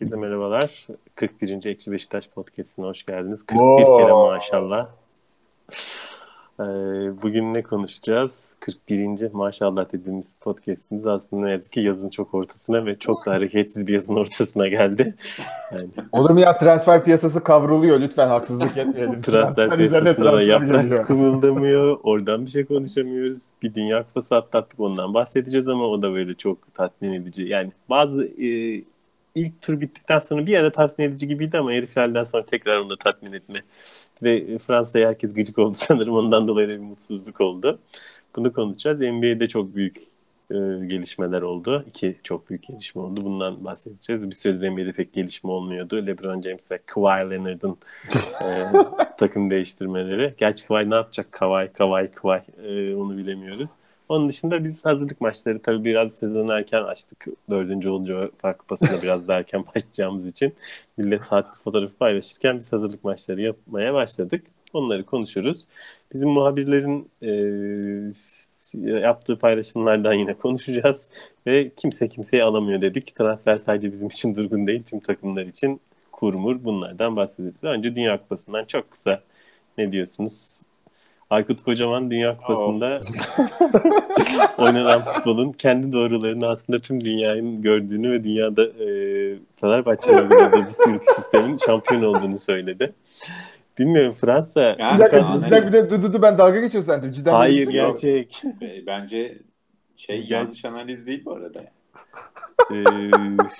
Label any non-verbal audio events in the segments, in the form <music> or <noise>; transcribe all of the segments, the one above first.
Herkese merhabalar. 41. Eksi Beşiktaş Podcast'ine hoş geldiniz. 41 Oo. kere maşallah. Ee, bugün ne konuşacağız? 41. maşallah dediğimiz podcast'imiz aslında ne yazık ki yazın çok ortasına ve çok da hareketsiz bir yazın ortasına geldi. Yani... <laughs> Olur mu ya transfer piyasası kavruluyor lütfen haksızlık etmeyelim. <laughs> transfer, transfer piyasasında da yaprak kımıldamıyor. Oradan bir şey konuşamıyoruz. Bir dünya kupası atlattık ondan bahsedeceğiz ama o da böyle çok tatmin edici. Yani bazı e, ilk tur bittikten sonra bir ara tatmin edici gibiydi ama finalden sonra tekrar onu da tatmin etme. Ve Fransa'ya herkes gıcık oldu <laughs> sanırım. Ondan dolayı da bir mutsuzluk oldu. Bunu konuşacağız. NBA'de çok büyük e, gelişmeler oldu. İki çok büyük gelişme oldu. Bundan bahsedeceğiz. Bir süredir NBA'de pek gelişme olmuyordu. LeBron James ve Kawhi Leonard'ın e, <laughs> takım değiştirmeleri. Gerçi Kawhi ne yapacak? Kawhi, Kawhi, Kawhi e, onu bilemiyoruz. Onun dışında biz hazırlık maçları tabii biraz sezon erken açtık. Dördüncü olunca Fark Kupası'na <laughs> biraz daha erken başlayacağımız için millet tatil fotoğrafı paylaşırken biz hazırlık maçları yapmaya başladık. Onları konuşuruz. Bizim muhabirlerin e, yaptığı paylaşımlardan yine konuşacağız. Ve kimse kimseyi alamıyor dedik. Transfer sadece bizim için durgun değil, tüm takımlar için kurmur. Bunlardan bahsederiz. Önce Dünya Kupası'ndan çok kısa ne diyorsunuz? Aykut Kocaman Dünya Kupası'nda <laughs> oynanan futbolun kendi doğrularını aslında tüm dünyanın gördüğünü ve dünyada e, Fenerbahçe'nin uyguladığı bir sürü sistemin şampiyon olduğunu söyledi. Bilmiyorum Fransa... Yani, bir dakika cidden bir de Dudu ben dalga geçiyor sandım. Cidden Hayır gerçek. Bence şey yanlış analiz değil bu arada ee,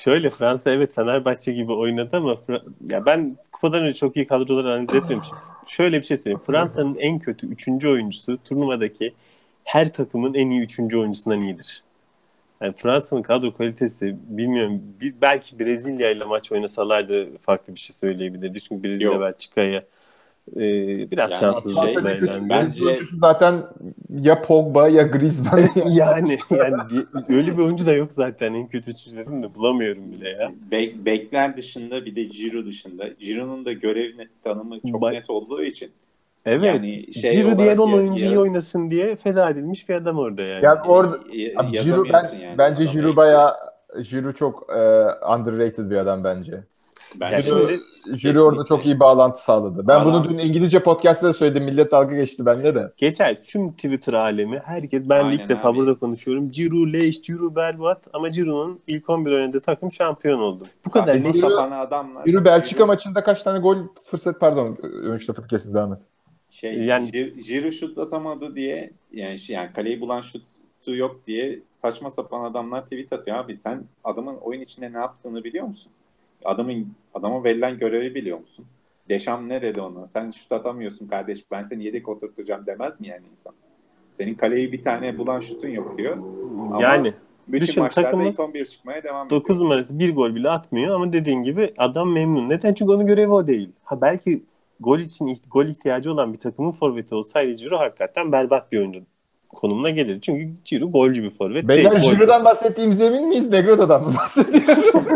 şöyle Fransa evet Fenerbahçe gibi oynadı ama ya ben kupadan önce çok iyi kadroları analiz etmemişim. Şöyle bir şey söyleyeyim. Fransa'nın en kötü üçüncü oyuncusu turnuvadaki her takımın en iyi üçüncü oyuncusundan iyidir. Yani Fransa'nın kadro kalitesi bilmiyorum bir, belki Brezilya ile maç oynasalardı farklı bir şey söyleyebilirdi. Çünkü Brezilya Belçika'ya e, biraz yani şanssız şey, bence zaten ya Pogba ya Griezmann <laughs> yani yani öyle bir oyuncu da yok zaten en kötü dedim de bulamıyorum bile ya. Be- bekler dışında bir de Ciro dışında. Ciro'nun da görev net, tanımı çok ba- net olduğu için. Evet. Yani şey Ciro diğer 10 oyuncu iyi oynasın diye feda edilmiş bir adam orada yani. Yani orada abi, Ciro ben yani, bence Ciro bayağı Ciro çok uh, underrated bir adam bence. Ben şimdi jüri orada çok iyi bağlantı sağladı. Ben Bağlantı. bunu dün İngilizce podcast'ta da söyledim. Millet dalga geçti bende de. Geçer. Tüm Twitter alemi. Herkes ben Aynen ilk defa abi. burada konuşuyorum. Ciro leş, Ciro berbat ama Ciro'nun ilk 11 oynadığı takım şampiyon oldu. Bu kadar leş. adamlar. Ciro Belçika maçında kaç tane gol fırsat pardon. Üç lafı kesin devam et. Şey, yani Ciro şut atamadı diye yani şey, yani kaleyi bulan şut yok diye saçma sapan adamlar tweet atıyor abi. Sen adamın oyun içinde ne yaptığını biliyor musun? Adamın adama verilen görevi biliyor musun? Deşam ne dedi ona? Sen şut atamıyorsun kardeş ben seni yedek oturtacağım demez mi yani insan? Senin kaleyi bir tane bulan şutun yok diyor. Ama yani bütün düşün, maçlarda ilk 11 çıkmaya devam 9 ediyor. numarası bir gol bile atmıyor ama dediğin gibi adam memnun. Neden? Çünkü onun görevi o değil. Ha belki gol için gol ihtiyacı olan bir takımın forveti olsaydı Ciro hakikaten berbat bir oyuncu konumuna gelir. Çünkü Ciro golcü bir forvet Beyler değil. Ciro'dan bahsettiğimiz emin miyiz? Negro'dan mı bahsediyoruz? <laughs>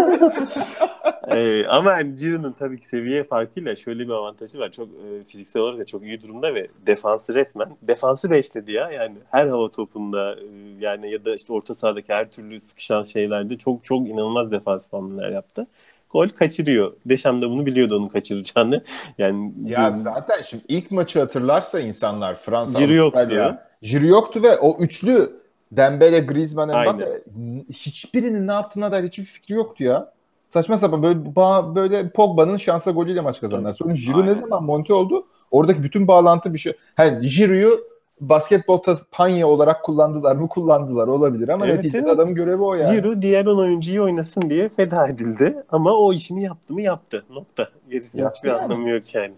ee, ama Ciro'nun tabii ki seviye farkıyla şöyle bir avantajı var. Çok e, fiziksel olarak da çok iyi durumda ve defansı resmen defansı beşledi ya. Yani her hava topunda e, yani ya da işte orta sahadaki her türlü sıkışan şeylerde çok çok inanılmaz defans hamleler yaptı gol kaçırıyor. Deşam da bunu biliyordu onun kaçıracağını. <laughs> Yani ya Ciro... zaten şimdi ilk maçı hatırlarsa insanlar Fransa Ciro yoktu. Ciro yoktu ve o üçlü Dembele, Griezmann, Mbappe hiçbirinin ne yaptığına dair hiçbir fikri yoktu ya. Saçma sapan böyle böyle Pogba'nın şansa golüyle maç kazandılar. Sonra Giroud ne zaman monte oldu? Oradaki bütün bağlantı bir şey. Hani Giroud'u basketbol panya olarak kullandılar mı? Kullandılar olabilir ama evet, neticede evet. adamın görevi o yani. Giroud diğer 10 oyuncuyu oynasın diye feda edildi ama o işini yaptı mı yaptı. Nokta. Gerisinin hiçbir yani. anlamı yok yani.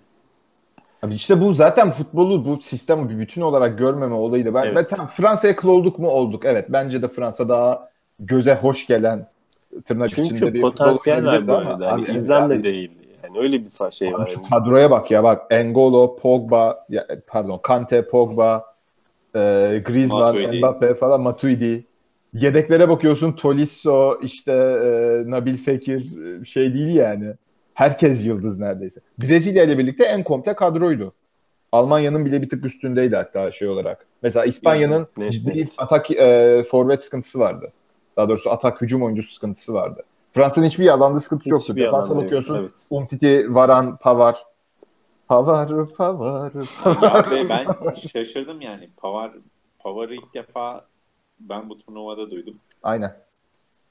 Abi işte bu zaten futbolu bu sistemi bir bütün olarak görmeme olayı da ben, evet. ben Fransa'ya kıl olduk mu olduk. Evet bence de Fransa daha göze hoş gelen tırnak Çünkü içinde bir potansiyel var bu arada. Hani İzlanda yani, değil. Yani öyle bir şey var. Şu kadroya bak ya bak. Engolo, Pogba, ya, pardon Kante, Pogba, e, Griezmann, Matuidi. Mbappe falan Matuidi. Yedeklere bakıyorsun Tolisso, işte e, Nabil Fekir şey değil yani. Herkes yıldız neredeyse. Brezilya ile birlikte en komple kadroydu. Almanya'nın bile bir tık üstündeydi hatta şey olarak. Mesela İspanya'nın ciddi atak e, forvet sıkıntısı vardı. Daha doğrusu atak hücum oyuncusu sıkıntısı vardı. Fransa'nın hiçbir alanda sıkıntı yoktu. Hiçbir Defansa bakıyorsun. yok, evet. Umtiti, Varan, Pavar. Pavar, Pavar, Pavar. Abi <laughs> ben şaşırdım yani. Pavar Pavar'ı ilk defa ben bu turnuvada duydum. Aynen.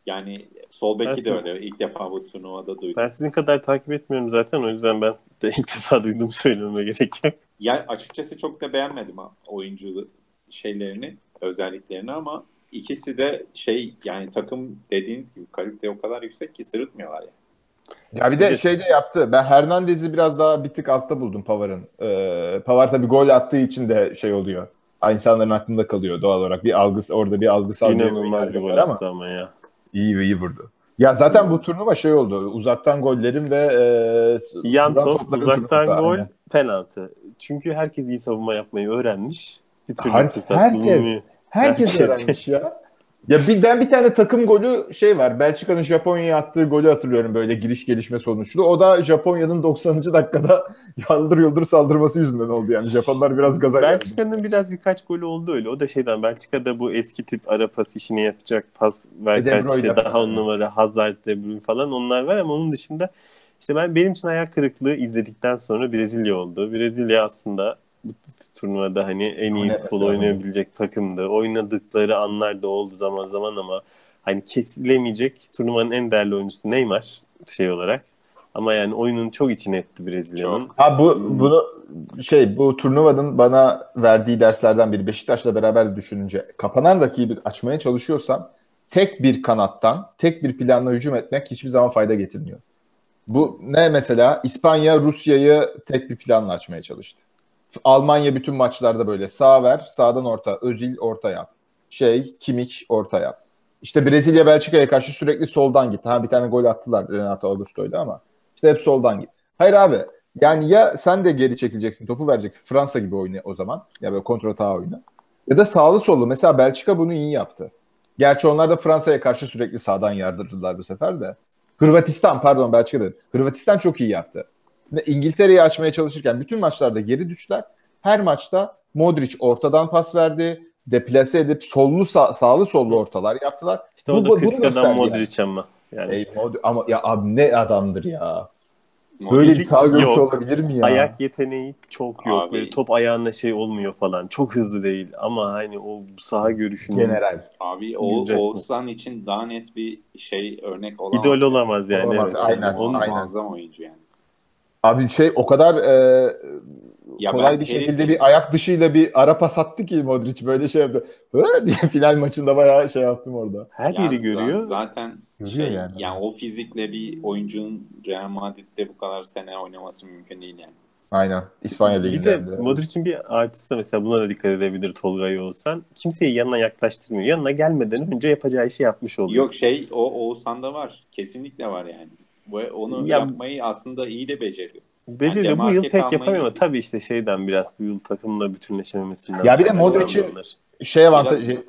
Yani sol beki de öyle. İlk defa bu turnuvada duydum. Ben sizin kadar takip etmiyorum zaten o yüzden ben de ilk defa duydum söylememe gerek yok. Ya açıkçası çok da beğenmedim ha, oyuncu şeylerini, özelliklerini ama ikisi de şey yani takım dediğiniz gibi kalite o kadar yüksek ki sırıtmıyorlar yani. Ya bir de şey de yaptı. Ben Hernandez'i biraz daha bir tık altta buldum Pavar'ın. Ee, Pavar tabii gol attığı için de şey oluyor. İnsanların aklında kalıyor doğal olarak. Bir algısı orada bir algısal İnanılmaz bir gol attı ama ya. iyi iyi vurdu. Ya zaten bu turnuva şey oldu. Uzaktan gollerin ve e, Yan top, uzaktan gol, aynen. penaltı. Çünkü herkes iyi savunma yapmayı öğrenmiş. Bir türlü Her- fırsat herkes. bulunmuyor. Herkes öğrenmiş ya. <laughs> Ya bir, ben bir tane takım golü şey var. Belçika'nın Japonya'ya attığı golü hatırlıyorum böyle giriş gelişme sonuçlu. O da Japonya'nın 90. dakikada <laughs> yaldır yıldır saldırması yüzünden oldu yani. Japonlar biraz gaza geldi. Belçika'nın biraz birkaç golü oldu öyle. O da şeyden Belçika'da bu eski tip ara pas işini yapacak pas Bruyne işte daha on numara Hazard, De Bruyne falan onlar var ama onun dışında işte ben benim için ayak kırıklığı izledikten sonra Brezilya oldu. Brezilya aslında bu turnuvada hani en iyi futbol oynayabilecek takımdı. Oynadıkları anlar da oldu zaman zaman ama hani kesilemeyecek turnuvanın en değerli oyuncusu Neymar şey olarak. Ama yani oyunun çok içine etti Brezilya'nın. Ha bu bunu şey bu turnuvanın bana verdiği derslerden biri Beşiktaş'la beraber düşününce kapanan rakibi açmaya çalışıyorsan tek bir kanattan tek bir planla hücum etmek hiçbir zaman fayda getirmiyor. Bu ne mesela İspanya Rusya'yı tek bir planla açmaya çalıştı. Almanya bütün maçlarda böyle sağ ver, sağdan orta, Özil orta yap. Şey, Kimmich orta yap. İşte Brezilya Belçika'ya karşı sürekli soldan gitti. Ha bir tane gol attılar Renato Augusto'yla ama işte hep soldan git. Hayır abi yani ya sen de geri çekileceksin, topu vereceksin. Fransa gibi oyna o zaman. Ya böyle kontratağı oyna. Ya da sağlı sollu. Mesela Belçika bunu iyi yaptı. Gerçi onlar da Fransa'ya karşı sürekli sağdan yardırdılar bu sefer de. Hırvatistan pardon Belçika değil. Hırvatistan çok iyi yaptı. İngiltere'yi açmaya çalışırken bütün maçlarda geri düştüler. Her maçta Modric ortadan pas verdi. Deplase edip sollu sağ, sağlı sollu ortalar yaptılar. İşte Bu- o da kritik adam gösterdi yani. Modric ama. Yani Ey, Mod- ama ya abi ne adamdır ya. Böyle bir sağ görüşü olabilir mi ya? ayak yeteneği çok yok. Abi- Böyle top ayağına şey olmuyor falan. Çok hızlı değil ama hani o saha görüşünün General. Abi o. Oğuzhan için daha net bir şey örnek olamaz. idol olamaz yani. Olamaz, evet. aynen, Onun- aynen. Muazzam oyuncu yani. Abi şey o kadar e, Ya kolay bir şekilde bir ayak dışıyla bir ara pas attı ki Modric böyle şey yaptı. Hı <laughs> diye final maçında bayağı şey yaptım orada. Her Ya yeri görüyor. Zaten Görüyor şey, yani. yani. o fizikle bir oyuncunun Real Madrid'de bu kadar sene oynaması mümkün değil yani. Aynen. İspanya Bir Ligi'nde. de Modric'in bir artısı da mesela buna da dikkat edebilir Tolga'yı olsan. Kimseyi yanına yaklaştırmıyor. Yanına gelmeden önce yapacağı işi yapmış oluyor. Yok şey o Oğuzhan'da var. Kesinlikle var yani. Ve onu Ya- yapmayı aslında iyi de beceriyor. Beceri Yani bu yıl pek yapamıyor ama tabii işte şeyden biraz bu yıl takımla bütünleşememesinden. Ya bir de kaynaklanıyor Modric'i- onlar. şey avantajı Biraz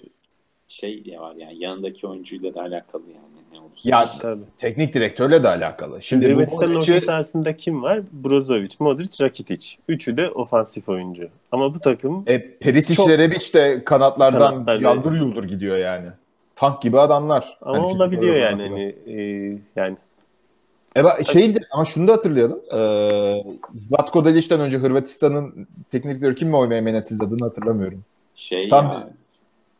şey diye var yani yanındaki oyuncuyla da alakalı yani. Ne olursa. Ya Tabii. teknik direktörle de alakalı. Şimdi Hırvatistan'ın orta Modric'i sahasında kim var? Brozovic, Modric, Rakitic. Üçü de ofansif oyuncu. Ama bu takım e, Perisic Çok- Rebic de kanatlardan Kanatlarda- yaldır yuldur gidiyor yani. Tank gibi adamlar. ama Hani olabiliyor yani hani e, yani E bak şey de- ama şunu da hatırlayalım. Ee, Zlatko Dalic'ten önce Hırvatistan'ın teknik direktörü kim mi oynaya menetsiz adını hatırlamıyorum. Şey Tam ya.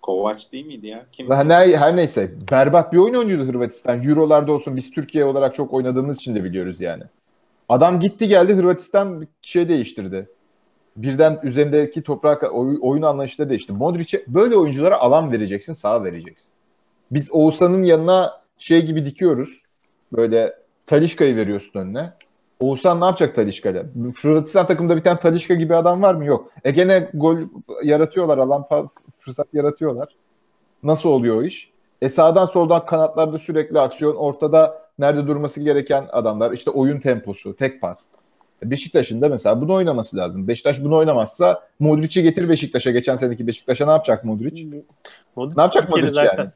Kovac değil miydi ya? Kim? Her, her neyse berbat bir oyun oynuyordu Hırvatistan. Eurolarda olsun biz Türkiye olarak çok oynadığımız için de biliyoruz yani. Adam gitti geldi Hırvatistan bir şey değiştirdi. Birden üzerindeki toprak oy- oyun anlayışı da değişti. Modric'e böyle oyunculara alan vereceksin, sağ vereceksin. Biz Oğuzhan'ın yanına şey gibi dikiyoruz. Böyle Talişka'yı veriyorsun önüne. Oğuzhan ne yapacak Talişka'yla? Hırvatistan takımda bir tane Talişka gibi adam var mı? Yok. E gene gol yaratıyorlar, alan fırsat yaratıyorlar. Nasıl oluyor o iş? E sağdan soldan kanatlarda sürekli aksiyon, ortada nerede durması gereken adamlar, işte oyun temposu, tek pas. E Beşiktaş'ın da mesela bunu oynaması lazım. Beşiktaş bunu oynamazsa Modric'i getir Beşiktaş'a. Geçen seneki Beşiktaş'a ne yapacak Modric? Modric Ne yapacak Modric zaten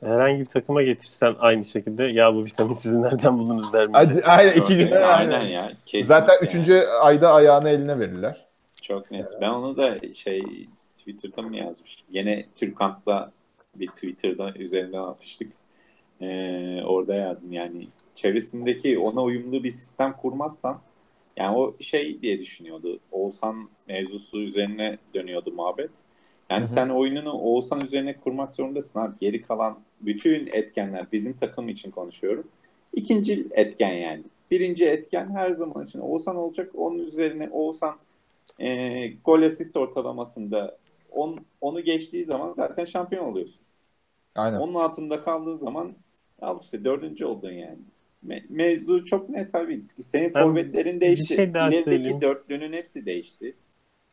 herhangi bir takıma getirsen aynı şekilde ya bu vitamin sizi nereden buldunuz der millet. Aynen iki günde Aynen aynen. ya. Kesinlikle Zaten yani. üçüncü ayda ayağını eline verirler. Çok net. Ben onu da şey Twitter'da mı yazmıştım? Yine Türkant'la bir Twitter'da üzerinden atıştık. Ee, orada yazdım yani çevresindeki ona uyumlu bir sistem kurmazsan yani o şey diye düşünüyordu. Oğuzhan mevzusu üzerine dönüyordu muhabbet. Yani Hı-hı. sen oyununu Oğuzhan üzerine kurmak zorundasın abi. Geri kalan bütün etkenler bizim takım için konuşuyorum. İkinci etken yani. Birinci etken her zaman için Oğuzhan olacak. Onun üzerine Oğuzhan e, gol asist ortalamasında on, onu geçtiği zaman zaten şampiyon oluyorsun. Aynen. Onun altında kaldığı zaman al işte dördüncü oldun yani. Me- mevzu çok net tabii. Senin forvetlerin değişti. Bir şey daha İlerideki söyleyeyim. dörtlünün hepsi değişti.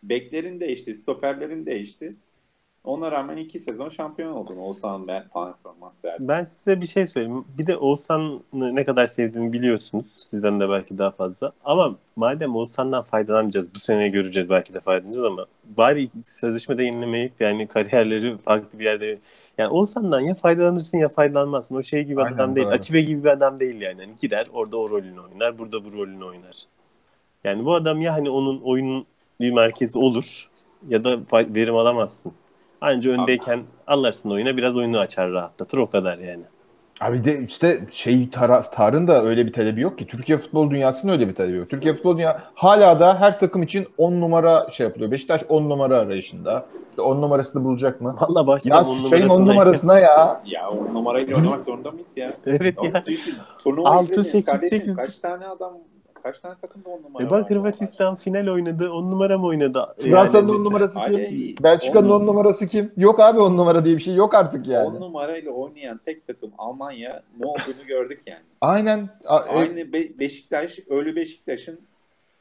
Beklerin değişti, stoperlerin değişti. Ona rağmen iki sezon şampiyon oldun. Oğuzhan performans verdi. Ben size bir şey söyleyeyim. Bir de Oğuzhan'ı ne kadar sevdiğimi biliyorsunuz. Sizden de belki daha fazla. Ama madem Oğuzhan'dan faydalanmayacağız. Bu sene göreceğiz belki de faydalanacağız ama bari sözleşmede yenilemeyip yani kariyerleri farklı bir yerde yani Oğuzhan'dan ya faydalanırsın ya faydalanmazsın. O şey gibi Aynen, adam değil. Doğru. Atibe gibi bir adam değil yani. yani. Gider orada o rolünü oynar. Burada bu rolünü oynar. Yani bu adam ya hani onun oyunun bir merkezi olur ya da verim alamazsın. Anca öndeyken alırsın oyuna biraz oyunu açar rahatlatır o kadar yani. Abi de işte şey taraftarın da öyle bir talebi yok ki. Türkiye futbol dünyasının öyle bir talebi yok. Türkiye futbol dünya hala da her takım için 10 numara şey yapılıyor. Beşiktaş 10 numara arayışında. İşte 10 numarasını bulacak mı? Valla ya, 10 numarasına. 10 numarasına ya. Ya 10 numarayla oynamak zorunda mıyız ya? evet ya. Turnuva 6 8 8 kaç tane adam Kaç tane takımda on numara e bak Hırvatistan final oynadı. On numara mı oynadı? Fransa'nın yani, on numarası kim? Abi, Belçika'nın on, on numarası kim? Yok abi on numara diye bir şey yok artık yani. On numarayla oynayan tek takım Almanya ne olduğunu gördük yani. <laughs> Aynen. Aynı Be- Beşiktaş, ölü Beşiktaş'ın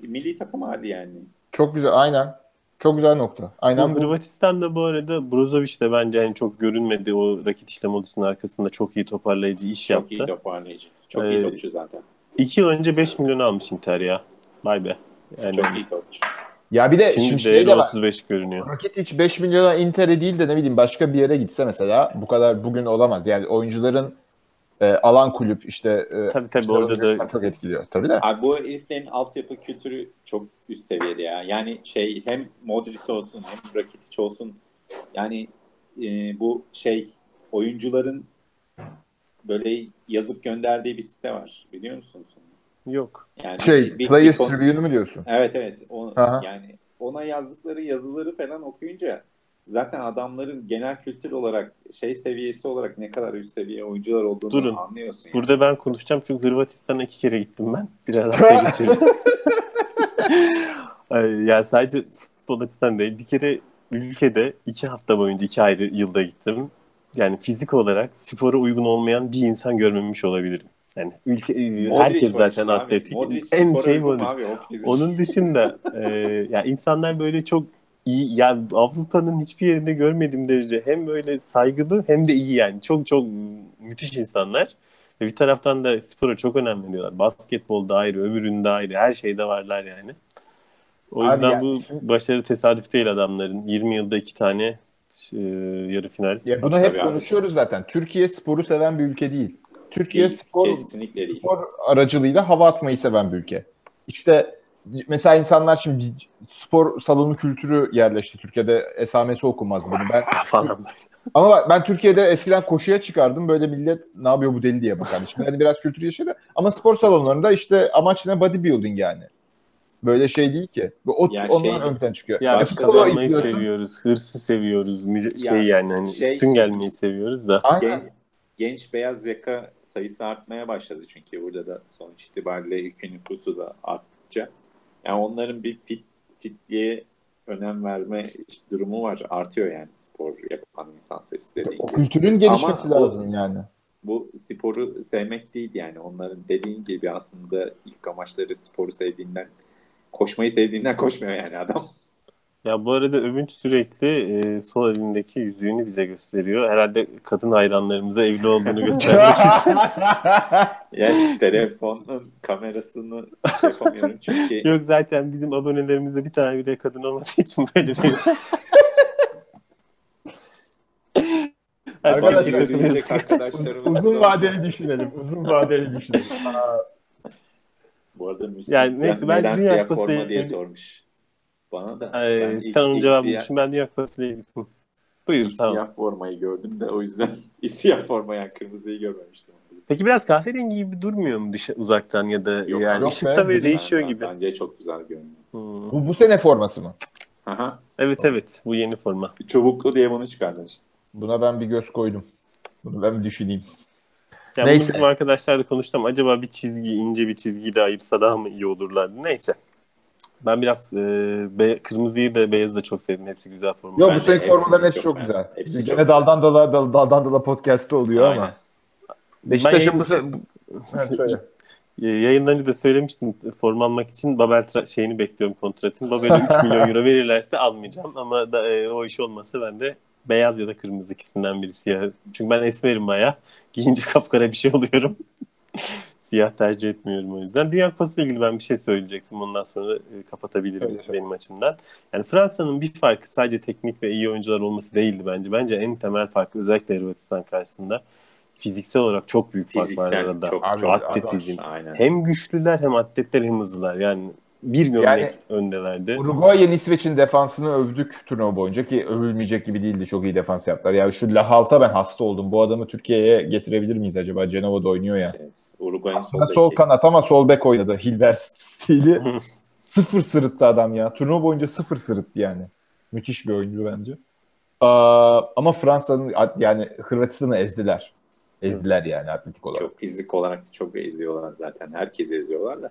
milli takım hali yani. Çok güzel aynen. Çok güzel nokta. Aynen bu. Hırvatistan'da bu arada Brozovic de bence yani çok görünmedi o rakit işlem odasının arkasında çok iyi toparlayıcı iş çok yaptı. Çok iyi toparlayıcı. Çok ee, iyi topçu zaten. İki yıl önce 5 milyon almış Inter ya. Vay be. Yani, Çok iyi topçu. Ya bir de şimdi, şimdi şey de var. 35 görünüyor. hiç 5 milyona Inter'e değil de ne bileyim başka bir yere gitse mesela bu kadar bugün olamaz. Yani oyuncuların e, alan kulüp işte e, tabii tabii orada da çok etkiliyor. Tabii de. Abi bu heriflerin altyapı kültürü çok üst seviyede ya. Yani şey hem Modric olsun hem Rakitic olsun yani e, bu şey oyuncuların böyle yazıp gönderdiği bir site var. Biliyor musunuz? Yok. Yani şey, bir, Players bir Tribune'u mu diyorsun? Evet evet. O, yani ona yazdıkları yazıları falan okuyunca zaten adamların genel kültür olarak şey seviyesi olarak ne kadar üst seviye oyuncular olduğunu Durun. anlıyorsun. Yani. Burada ben konuşacağım çünkü Hırvatistan'a iki kere gittim ben. Birer <laughs> hafta geçirdim. <laughs> yani sadece futbol açısından değil. Bir kere ülkede iki hafta boyunca iki ayrı yılda gittim yani fizik olarak spora uygun olmayan bir insan görmemiş olabilirim. Yani ülke e, Modric herkes zaten atletik. Modric en şey Modric. Abi, Onun dışında e, ya insanlar böyle çok iyi yani Avrupa'nın hiçbir yerinde görmediğim derece hem böyle saygılı hem de iyi yani. Çok çok müthiş insanlar. Ve bir taraftan da spora çok önem veriyorlar. Basketbolda ayrı, öbüründe ayrı, her şeyde varlar yani. O yüzden yani, bu şimdi... başarı tesadüf değil adamların. 20 yılda iki tane e, yarı final. Ya bunu hep konuşuyoruz zaten. Türkiye sporu seven bir ülke değil. Türkiye değil, spor, spor aracılığıyla hava atmayı seven bir ülke. İşte mesela insanlar şimdi spor salonu kültürü yerleşti. Türkiye'de esamesi okunmaz bunu. Ben <laughs> falan. Ama ben Türkiye'de eskiden koşuya çıkardım. Böyle millet ne yapıyor bu deli? diye bakardı. Şimdi hani biraz kültür yaşadı. Ama spor salonlarında işte amaç ne? Bodybuilding yani Böyle şey değil ki. O, yani onlar şey, ön plana çıkıyor. Ya yani kazanmayı seviyoruz. Hırsı seviyoruz. Müce- şey yani hani şey, üstün gelmeyi seviyoruz da. Aynen. Genç, genç beyaz yaka sayısı artmaya başladı çünkü burada da sonuç itibariyle ülke nüfusu da arttıkça. Yani onların bir fit fitliğe önem verme işte durumu var. Artıyor yani spor yapan insan sayısı dediğin O kültürün gelişmesi Ama lazım bu, yani. Bu sporu sevmek değil yani. Onların dediğin gibi aslında ilk amaçları sporu sevdiğinden koşmayı sevdiğinden koşmuyor yani adam. Ya bu arada Övünç sürekli e, sol elindeki yüzüğünü bize gösteriyor. Herhalde kadın hayranlarımıza evli olduğunu göstermek <laughs> istiyor. yani telefonun kamerasını şey yapamıyorum çünkü. Yok zaten bizim abonelerimizde bir tane bile kadın olması için böyle bir Arkadaşlar uzun vadeli düşünelim. Uzun vadeli düşünelim. Bu arada Müslüm yani neyse, ben neden siyah forma diye sormuş. Bana da. Ay, sen onun cevabını düşün. Ben Kupası'yla gittim. Buyur siyah tamam. formayı gördüm de o yüzden <laughs> siyah forma yani kırmızıyı görmemiştim. Peki biraz kahverengi gibi durmuyor mu dışa, uzaktan ya da Yok, yani yok ışıkta be, böyle değişiyor Ben- gibi. Bence çok güzel görünüyor. Hmm. Bu, bu sene forması mı? Aha. Evet evet bu yeni forma. Çubuklu diye bunu çıkardın işte. Buna ben bir göz koydum. Bunu ben bir düşüneyim. Ya Neyse. bizim arkadaşlarla konuştum. Acaba bir çizgi, ince bir çizgiyi de ayırsa daha mı iyi olurlardı? Neyse. Ben biraz e, be, kırmızıyı da beyazı da çok sevdim. Hepsi güzel forma. Yok bu hepsi formaların hepsi çok güzel. Hepsi Biz çok Gene daldan dala dal, daldan dala podcast'ı oluyor Aynen. ama. Beşiktaş'ın bu. E, <laughs> Yayından önce de söylemiştim forma almak için Babel tra- şeyini bekliyorum kontratını. Babel'e 3 <laughs> milyon euro verirlerse almayacağım ama da, e, o iş olmasa ben de beyaz ya da kırmızı ikisinden birisi ya. Çünkü ben esmerim bayağı. Giyince <laughs> kapkara bir şey oluyorum. <laughs> Siyah tercih etmiyorum o yüzden. Dünya Kupası ile ilgili ben bir şey söyleyecektim. Ondan sonra da e, kapatabilirim söyle. benim açımdan. Yani Fransa'nın bir farkı sadece teknik ve iyi oyuncular olması değildi bence. Bence en temel farkı özellikle Hırvatistan karşısında fiziksel olarak çok büyük fark var Fiziksel arada. çok Abi, çok atletizm. Aynen. Hem güçlüler hem atletler hem hızlılar. Yani bir gömlek Yani- öndelerdi. Uruguay'ın İsveç'in defansını övdük turnuva boyunca ki övülmeyecek gibi değildi. Çok iyi defans yaptılar. Ya şu Lahalt'a ben hasta oldum. Bu adamı Türkiye'ye getirebilir miyiz acaba? Cenova'da oynuyor ya. Şey, Uruguay'ın Aslında sol kanat ama sol bek oynadı. Hilbert stili. <laughs> sıfır sırıttı adam ya. Turnuva boyunca sıfır sırıttı yani. Müthiş bir oyuncu bence. Aa, ama Fransa'nın yani Hırvatistan'ı ezdiler. Ezdiler Evet. yani atletik olarak. Çok fizik olarak çok eziyorlar zaten. Herkesi eziyorlar da.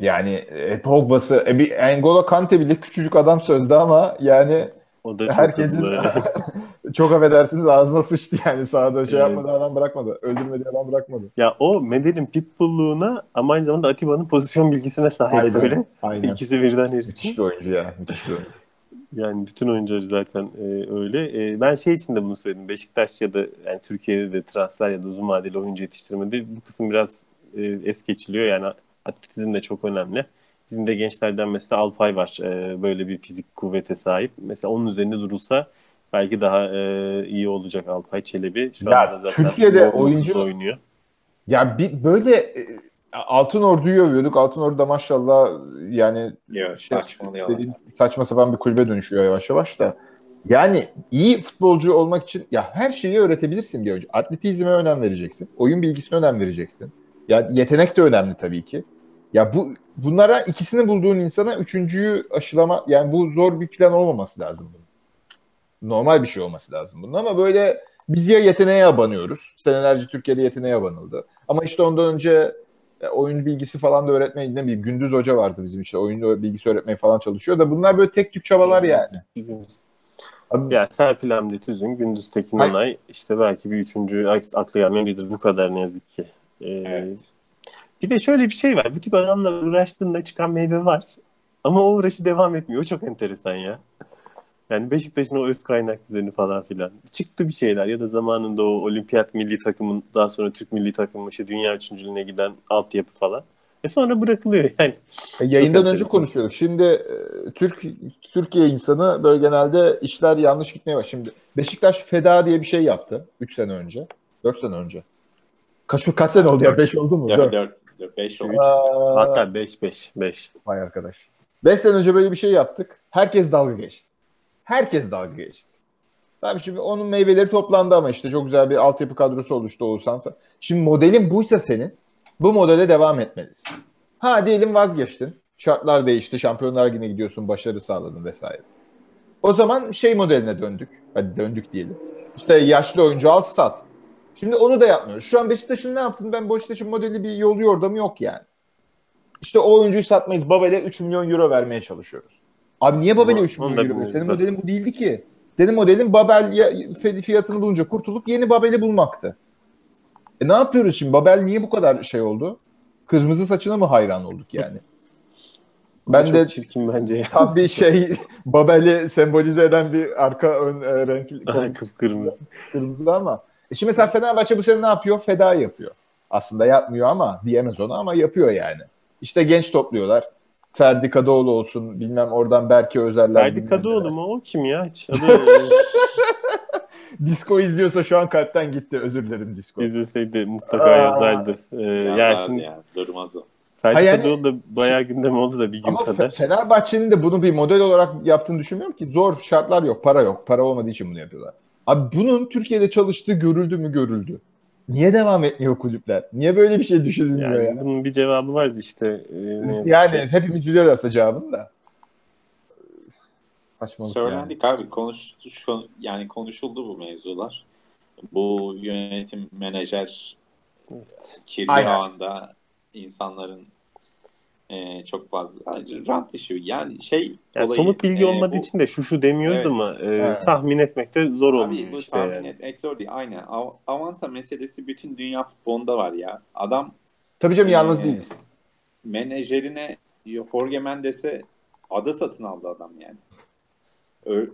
Yani e, Pogba'sı, e, bir N'Golo Kante bile küçücük adam sözde ama yani O da çok herkesin <laughs> çok affedersiniz ağzına sıçtı yani sahada şey Evet. yapmadı adam bırakmadı. Öldürmedi adam bırakmadı. ya o Medel'in pitbullluğuna ama aynı zamanda Atiba'nın pozisyon bilgisine sahip Aynen. böyle. Aynen. İkisi birden Müthiş herif. bir oyuncu ya. Müthiş bir oyuncu. Yani bütün oyuncuları zaten e, öyle. E, ben şey için de bunu söyledim. Beşiktaş ya da yani Türkiye'de de transfer ya da uzun vadeli oyuncu yetiştirmede bu kısım biraz e, es geçiliyor. Yani atletizm de çok önemli. Bizim de gençlerden mesela Alpay var. E, böyle bir fizik kuvvete sahip. Mesela onun üzerinde durulsa belki daha e, iyi olacak Alpay Çelebi. Şu Ya, anda zaten Türkiye'de oyuncu- oynuyor. Ya bir böyle e, Altın Ordu'yu övüyorduk. Altın Ordu da maşallah yani Yok İşte dediğim saçma sapan bir kulübe dönüşüyor yavaş yavaş da. Yani iyi futbolcu olmak için ya her şeyi öğretebilirsin bir oyuncu. Atletizme önem vereceksin. Oyun bilgisine önem vereceksin. Ya yetenek de önemli tabii ki. Ya bu bunlara ikisini bulduğun insana üçüncüyü aşılama yani bu zor bir plan olmaması lazım bunun. Normal bir şey olması lazım bunun ama böyle biz ya yeteneğe abanıyoruz. Senelerce Türkiye'de yeteneğe abanıldı. Ama işte ondan önce e, oyun bilgisi falan da öğretmeyi ne bileyim Gündüz Hoca vardı bizim işte oyun bilgisi öğretmeyi falan çalışıyor da bunlar böyle tek tük çabalar yani. Abi, Ya Serpil Hamdi Tüzün, Gündüz Tekin Ay- Onay işte belki bir üçüncü aklı gelmeyen biridir. Bu kadar ne yazık ki. Ee, Evet. Bir de şöyle bir şey var. Bu tip adamla uğraştığında çıkan meyve var. Ama o uğraşı devam etmiyor. O çok enteresan ya. Yani Beşiktaş'ın o öz kaynak düzeni falan filan. Çıktı bir şeyler ya da zamanında o olimpiyat milli takımın daha sonra Türk milli takımı işte dünya üçüncülüğüne giden altyapı falan. E sonra bırakılıyor yani. E, Yayından önce konuşuyorduk. Şimdi e, Türk Türkiye insanı böyle genelde işler yanlış gitmeye var. Şimdi Beşiktaş feda diye bir şey yaptı 3 sene önce. 4 sene önce. Kaç, kaç sene oldu ya? 5 oldu mu? 4, 4. 4, 5 oldu. Hatta 5-5. 5. Vay arkadaş. 5 sene önce böyle bir şey yaptık. Herkes dalga geçti. Herkes dalga geçti. Tabii şimdi onun meyveleri toplandı ama işte çok güzel bir altyapı kadrosu oluştu Oğuzhan. Şimdi modelin buysa senin bu modele devam etmelisin. Ha diyelim vazgeçtin. Şartlar değişti. Şampiyonlar Ligi'ne gidiyorsun. Başarı sağladın vesaire. O zaman şey modeline döndük. Hadi döndük diyelim. İşte yaşlı oyuncu al sat. Şimdi onu da yapmıyoruz. Şu an Beşiktaş'ın ne yaptığını ben Beşiktaş'ın modeli bir yolu yordamı yok yani. İşte o oyuncuyu satmayız. Babel'e 3 milyon euro vermeye çalışıyoruz. Abi niye Babel'e Onu- 3 onu milyon euro? bilmiyoruz Senin modelin bu değildi ki. Senin modelin Babel ya- fiyatını bulunca kurtulup yeni Babel'i bulmaktı. E ne yapıyoruz şimdi? Babel niye bu kadar şey oldu? Kırmızı saçına mı hayran olduk yani? <laughs> Ben çok de çirkin bence ya. tam bir şey <laughs> Babel'i sembolize eden bir arka ön e, renkli Kıpkırmızı. kırmızı ama. E şimdi mesela Fenerbahçe bu sene ne yapıyor? Feda yapıyor. Aslında yapmıyor ama diyemez onu ama yapıyor yani. İşte genç topluyorlar. Ferdi Kadıoğlu olsun bilmem oradan Berke Özerler. Ferdi Kadıoğlu mu? O kim ya? Hiç <laughs> adı Disco izliyorsa şu an kalpten gitti. Özür dilerim Disco. izleseydi mutlaka Aa. yazardı. Ee, ya Yazardı şimdi ya. Durmaz o. Ferdi yani, Kadıoğlu da bayağı gündem oldu da bir gün ama kadar. Fenerbahçe'nin de bunu bir model olarak yaptığını düşünmüyorum ki. Zor şartlar yok, para yok. Para olmadığı için bunu yapıyorlar. Abi bunun Türkiye'de çalıştığı görüldü mü görüldü. Niye devam etmiyor kulüpler? Niye böyle bir şey düşünülmüyor yani? yani? Bunun bir cevabı vardı işte. E, yani ki. hepimiz biliyoruz aslında cevabını da. Saçmalık Söylendik yani. abi. Konuştu, şu, yani konuşuldu bu mevzular. Bu yönetim menajer evet. kirli Aynen. ağında insanların e, çok fazla rant işi yani şey yani olayı, somut bilgi e, olmadığı bu, için de şu şu demiyoruz evet, ama e, evet. tahmin etmekte zor olmuyor bu işte tahmin yani. etmek zor değil aynen Av, Avanta meselesi bütün dünya futbolunda var ya adam tabii canım e, yalnız değiliz menajerine Jorge Mendes'e adı satın aldı adam yani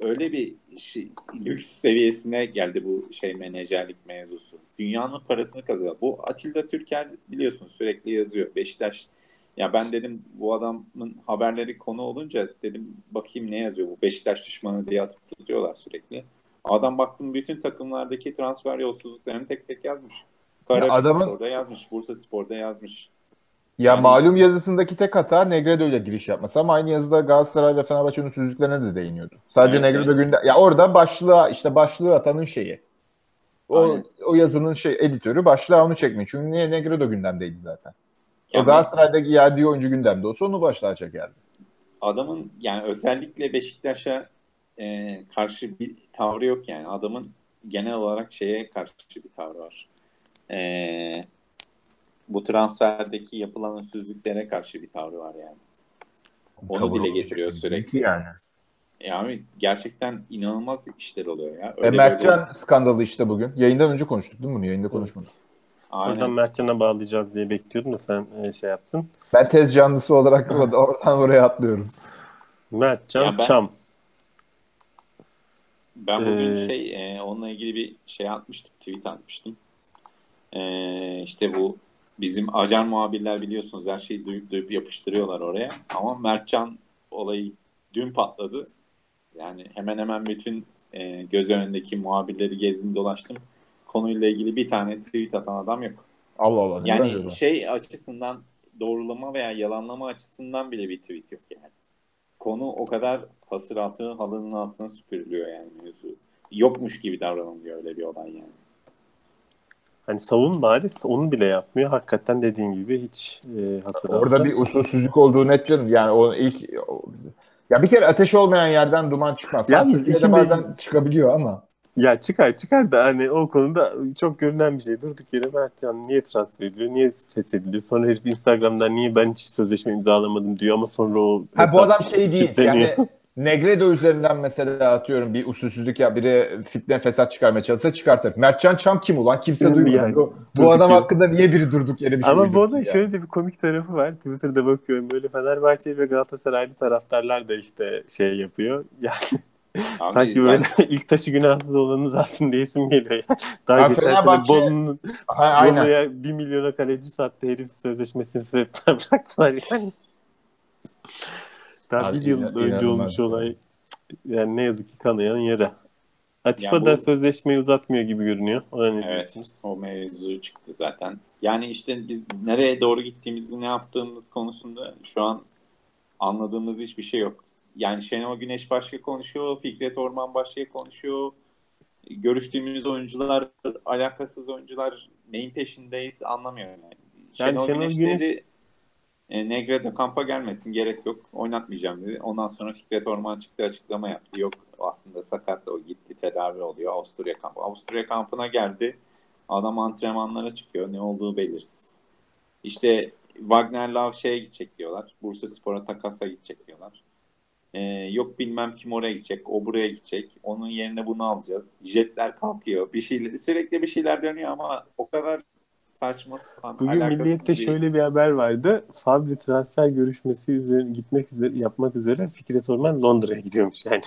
öyle bir şey, lüks seviyesine geldi bu şey menajerlik mevzusu. Dünyanın parasını kazanıyor. Bu Atilla Türker biliyorsun sürekli yazıyor. Beşiktaş ya ben dedim bu adamın haberleri konu olunca dedim bakayım ne yazıyor bu Beşiktaş düşmanı diye atıp tutuyorlar sürekli. Adam baktım bütün takımlardaki transfer yolsuzluklarını tek tek yazmış. Karabük adamın... Spor'da yazmış, Bursa Spor'da yazmış. Ya yani... malum yazısındaki tek hata Negredo ile giriş yapması ama aynı yazıda Galatasaray ve Fenerbahçe'nin usulsüzlüklerine de değiniyordu. Sadece evet, Negredo evet. günde ya orada başlığa işte başlığı atanın şeyi. O, o yazının şey editörü başlığa onu çekmiyor. Çünkü niye Negredo gündemdeydi zaten. Yani, o Galatasaray'daki yerdiği oyuncu gündemde olsa onu başlığa çekerdi. Adamın yani özellikle Beşiktaş'a e, karşı bir tavrı yok yani. Adamın genel olarak şeye karşı bir tavrı var. Eee bu transferdeki yapılan ünsüzlüklere karşı bir tavrı var yani. Onu Tavır dile getiriyor sürekli. Yani. Yani gerçekten inanılmaz işler oluyor ya. Öyle e, Mertcan böyle... skandalı işte bugün. Yayından önce konuştuk değil mi bunu? Yayında konuşmadık. Evet. Aynen. Oradan Mertcan'a bağlayacağız diye bekliyordum da sen e, şey yapsın. Ben tez canlısı olarak <laughs> oradan oraya atlıyorum. Mertcan ben, Çam. Ben bugün ee, şey e, onunla ilgili bir şey atmıştım. Tweet atmıştım. E, işte bu bizim ajan muhabirler biliyorsunuz her şeyi duyup duyup yapıştırıyorlar oraya. Ama Mertcan olayı dün patladı. Yani hemen hemen bütün e, göz önündeki muhabirleri gezdim dolaştım. Konuyla ilgili bir tane tweet atan adam yok. Allah Allah. Yani şey açısından doğrulama veya yalanlama açısından bile bir tweet yok yani. Konu o kadar hasır altı halının altına süpürülüyor yani mevzu. Yokmuş gibi davranılıyor öyle bir olay yani. Hani savun bari onu bile yapmıyor. Hakikaten dediğin gibi hiç e, hasır Orada bir usulsüzlük olduğu net canım. Yani o ilk o, ya bir kere ateş olmayan yerden duman çıkmaz. Yani Türkiye'de bazen çıkabiliyor ama. Ya çıkar çıkar da hani o konuda çok görünen bir şey. Durduk yere Mert yani niye transfer ediliyor, niye feshediliyor? Sonra herif Instagram'dan niye ben hiç sözleşme imzalamadım diyor ama sonra o... Ha bu adam şey değil yani Negredo üzerinden mesela atıyorum bir usulsüzlük ya biri fitne fesat çıkarmaya çalışsa çıkartır. Mertcan Çam kim ulan? Kimse duymuyor. Yani, bu, bu adam yere. hakkında niye biri durduk yere bir şey Ama bu arada yani. şöyle de bir komik tarafı var. Twitter'da bakıyorum böyle Fenerbahçe ve Galatasaraylı taraftarlar da işte şey yapıyor. <laughs> Yani Abi, Sanki böyle <laughs> ilk taşı günahsız olanı zaten diye isim geliyor ya. Daha ha, geçen Fenerbahçe... sene Bolu'nun Bolu'ya 1 milyona kaleci sattı herif sözleşmesini sebepten bıraktılar yani. <laughs> Daha bir yıl önce olmuş olay. Yani ne yazık ki kanayan yere. Atiba yani bu... da sözleşmeyi uzatmıyor gibi görünüyor. Ona ne evet, diyorsunuz? O mevzu çıktı zaten. Yani işte biz nereye doğru gittiğimizi ne yaptığımız konusunda şu an anladığımız hiçbir şey yok. Yani Şenol Güneş başka konuşuyor, Fikret Orman başka konuşuyor. Görüştüğümüz oyuncular, alakasız oyuncular neyin peşindeyiz anlamıyorum. Yani. Yani Şenol, Şenol Güneş, Güneş dedi e, Negredo kampa gelmesin gerek yok oynatmayacağım dedi. Ondan sonra Fikret Orman çıktı açıklama yaptı. Yok aslında sakat o gitti tedavi oluyor Avusturya kampı. Avusturya kampına geldi. Adam antrenmanlara çıkıyor. Ne olduğu belirsiz. İşte Wagner Love şeye gidecek diyorlar. Bursa Spor'a takasa gidecek diyorlar. Ee, yok bilmem kim oraya gidecek. O buraya gidecek. Onun yerine bunu alacağız. Jetler kalkıyor. Bir şeyler, sürekli bir şeyler dönüyor ama o kadar saçma sapan. Bugün Milliyet'te bir... şöyle bir haber vardı. Sabri transfer görüşmesi üzerine gitmek üzere yapmak üzere Fikret Orman Londra'ya gidiyormuş yani.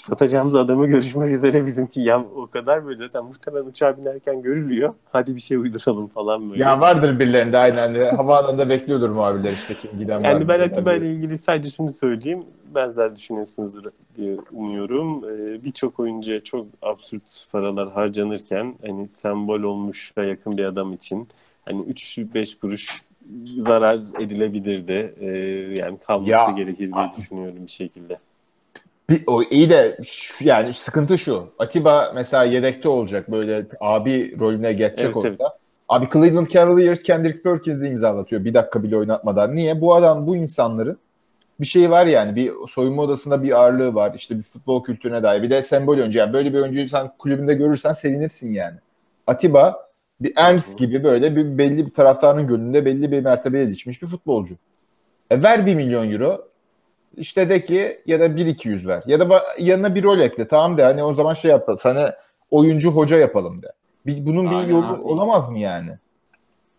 Satacağımız adamı görüşmek üzere bizimki ya o kadar böyle zaten muhtemelen uçağa binerken görülüyor. Hadi bir şey uyduralım falan böyle. Ya vardır birilerinde aynen. Havaalanında bekliyordur muhabirler işte kim giden Yani ben Atiba ile ilgili sadece şunu söyleyeyim. Benzer düşünüyorsunuzdur diye umuyorum. Ee, Birçok oyuncuya çok absürt paralar harcanırken hani sembol olmuş ve yakın bir adam için hani 3-5 kuruş zarar edilebilirdi. Ee, yani kalması ya, gerekir diye düşünüyorum bir şekilde. Bir, o iyi de şu, yani sıkıntı şu. Atiba mesela yedekte olacak böyle abi rolüne geçecek evet, olsa. Evet. Abi Cleveland Cavaliers Kendrick Perkins'i imzalatıyor bir dakika bile oynatmadan. Niye? Bu adam bu insanların bir şey var yani. Bir soyunma odasında bir ağırlığı var. İşte bir futbol kültürüne dair. Bir de sembol oyuncu. Yani böyle bir oyuncuyu sen kulübünde görürsen sevinirsin yani. Atiba bir Ernst gibi böyle bir belli bir taraftarın gönlünde belli bir mertebeye geçmiş bir futbolcu. E ver bir milyon euro. İşte de ki ya da 1-200 ver. Ya da yanına bir rol ekle. Tamam de hani o zaman şey yapalım. Sana oyuncu hoca yapalım de. Bir, bunun Aynen bir yolu abi. olamaz mı yani?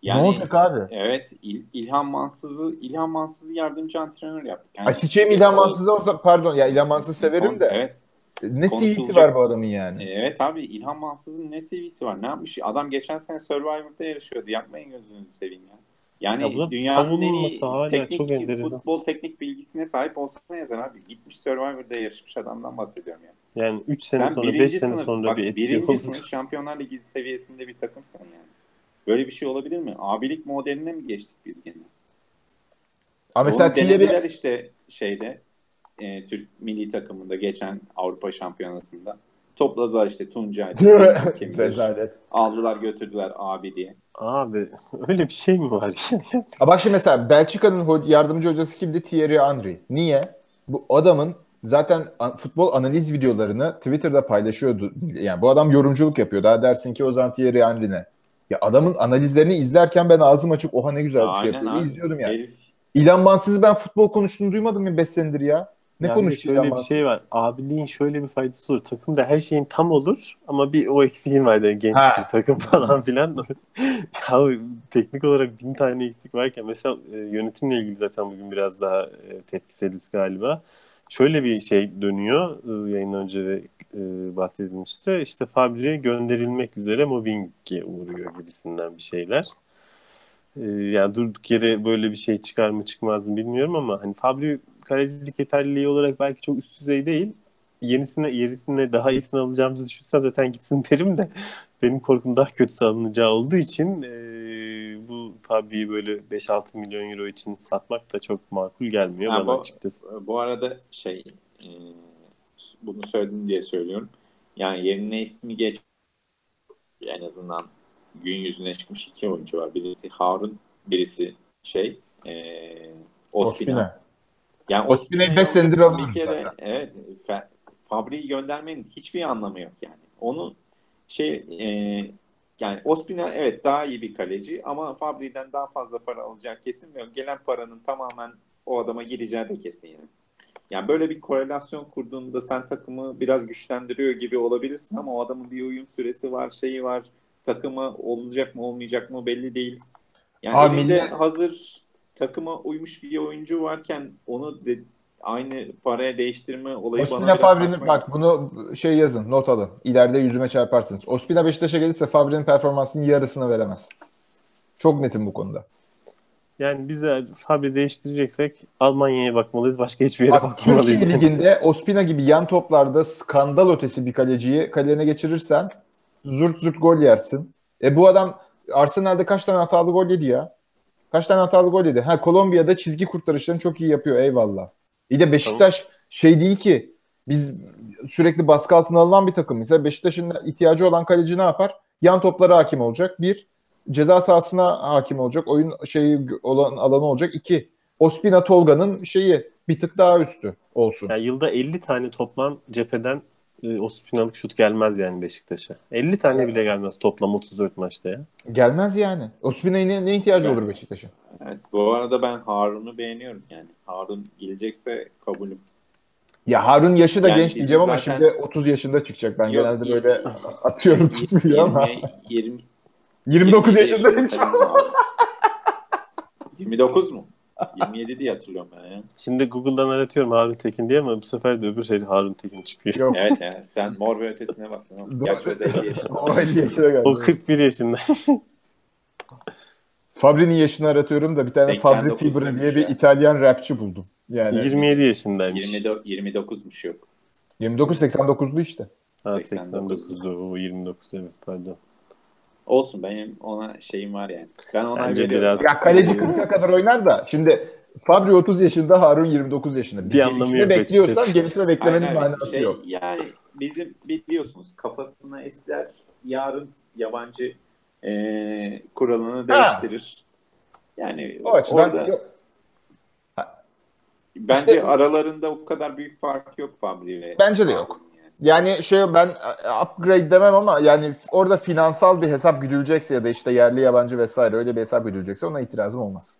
Yani, ne olacak abi? Evet. İl, İlhan Mansız'ı İlhan Mansız'ı yardımcı antrenör yaptık. Yani, Ay seçeyim İlhan Mansız'ı olsa pardon ya İlhan Mansız'ı severim de. Evet. Ne CV'si var bu adamın yani? Evet abi İlhan Mansız'ın ne CV'si var? Ne yapmış? Adam geçen sene Survivor'da yarışıyordu. Yapmayın gözünüzü seveyim ya. Yani ya dünyanın en iyi teknik, çok futbol teknik bilgisine sahip olsa ne yazar abi? Gitmiş Survivor'da yarışmış adamdan bahsediyorum yani. Yani 3 sene Sen sonra 5 sene sonra bak, bir etki birinci sınıf <laughs> Şampiyonlar Ligi seviyesinde bir takımsın yani. Böyle bir şey olabilir mi? Abilik modeline mi geçtik biz gene? Ama mesela denediler işte şeyde e, Türk milli takımında geçen Avrupa Şampiyonası'nda. Topladılar işte Tuncay. <laughs> Rezalet. Aldılar götürdüler abi diye. Abi <laughs> öyle bir şey mi var? <laughs> Ha bak şimdi mesela Belçika'nın yardımcı hocası kimdi? Thierry Henry. Niye? Bu adamın zaten futbol analiz videolarını Twitter'da paylaşıyordu. Yani bu adam yorumculuk yapıyor. Daha dersin ki o zaman Thierry Henry ne? Ya adamın analizlerini izlerken ben ağzım açık oha ne güzel bir şey yapıyor. izliyordum yani. Herif. İlan Mansız ben futbol konuştuğunu duymadım mı 5 senedir ya? Ne yani konuşuyor şöyle bir şey var. Abiliğin şöyle bir faydası olur. Takımda her şeyin tam olur ama bir o eksiğin var yani genç bir takım <laughs> falan filan. <laughs> ya, teknik olarak bin tane eksik varken mesela e, yönetimle ilgili zaten bugün biraz daha e, tepkiseliz galiba. Şöyle bir şey dönüyor e, yayın önce de e, bahsedilmişti. İşte Fabri'ye gönderilmek üzere mobbinge uğruyor gibisinden bir şeyler. E, yani durduk yere böyle bir şey çıkar mı çıkmaz mı bilmiyorum ama hani Fabri kalecilik yeterliliği olarak belki çok üst düzey değil. Yenisine, yerisine daha iyisini alacağımızı düşünsem zaten gitsin derim de <laughs> benim korkum daha kötü alınacağı olduğu için e, bu Fabri'yi böyle 5-6 milyon euro için satmak da çok makul gelmiyor ha, bana bu, açıkçası. Bu arada şey e, bunu söyledim diye söylüyorum. Yani yerine ismi geç en azından gün yüzüne çıkmış iki oyuncu var. Birisi Harun, birisi şey e, Ospina. Ospina. Yani Ospina'yı 5 senedir bir kere evet Fabri'yi göndermenin hiçbir anlamı yok yani. Onu şey e, yani Ospina evet daha iyi bir kaleci ama Fabri'den daha fazla para alacak kesin ve gelen paranın tamamen o adama gideceği de kesin yani. Yani böyle bir korelasyon kurduğunda sen takımı biraz güçlendiriyor gibi olabilirsin ama o adamın bir uyum süresi var, şeyi var. Takımı olacak mı olmayacak mı belli değil. Yani Abi, elinde hazır takıma uymuş bir oyuncu varken onu de, aynı paraya değiştirme olayı Ospina bana biraz Fabri'nin, bak bunu şey yazın not alın. İleride yüzüme çarparsınız. Ospina Beşiktaş'a gelirse Fabri'nin performansının yarısını veremez. Çok netim bu konuda. Yani biz de Fabri değiştireceksek Almanya'ya bakmalıyız. Başka hiçbir yere Bak, bakmalıyız. Türkiye Ligi'nde Ospina gibi yan toplarda skandal ötesi bir kaleciyi kalene geçirirsen zurt zurt gol yersin. E bu adam Arsenal'de kaç tane hatalı gol yedi ya? Kaç tane hatalı gol yedi? Ha Kolombiya'da çizgi kurtarışlarını çok iyi yapıyor eyvallah. Bir de Beşiktaş tamam. şey değil ki biz sürekli baskı altına alınan bir takım. Mesela Beşiktaş'ın ihtiyacı olan kaleci ne yapar? Yan toplara hakim olacak. Bir, ceza sahasına hakim olacak. Oyun şeyi olan alanı olacak. İki, Ospina Tolga'nın şeyi bir tık daha üstü olsun. Yani yılda 50 tane toplam cepheden e, Ospinalık şut gelmez yani Beşiktaş'a. 50 tane bile gelmez toplam 34 maçta ya. Gelmez yani. Ospina'ya ne, ne ihtiyacı evet. olur Beşiktaş'a? Evet, bu arada ben Harun'u beğeniyorum yani. Harun gelecekse kabulüm. Ya Harun yaşı da yani genç diyeceğim ama şimdi 30 yaşında çıkacak. Ben Yok, genelde böyle atıyorum tutmuyor ama. 20, 29 yaşındayım şu an. 29 mu? 27 diye hatırlıyorum ben ya. Şimdi Google'dan aratıyorum Harun Tekin diye ama bu sefer de öbür şey Harun Tekin çıkıyor. Yok. Evet yani sen mor ve ötesine baktın. Gerçi o da 50 yaşında. <laughs> o 50 yaşına geldi. O 41 yaşında. <laughs> Fabri'nin yaşını aratıyorum da bir tane Fabri Fibra diye bir İtalyan rapçi buldum. Yani 27 yaşındaymış. 29, 29'muş yok. 29 89'lu işte. Ha 89'du o 29 evet pardon. Olsun benim ona şeyim var yani. Ben ona Bence biraz- Ya kaleci 40'a kadar oynar da şimdi Fabri 30 yaşında, Harun 29 yaşında. Bir anlamı gelişme yok bekliyorsan açıkçası. gelişme beklemenin Aynen, manası şey, yok. Yani bizim biliyorsunuz kafasına eser yarın yabancı e, kuralını değiştirir. Yani O açıdan orada yok. bence İşte- aralarında o kadar büyük fark yok Fabri ile. Bence de yok. Yani şey ben e, upgrade demem ama yani orada finansal bir hesap güdülecekse ya da işte yerli yabancı vesaire öyle bir hesap güdülecekse ona itirazım olmaz.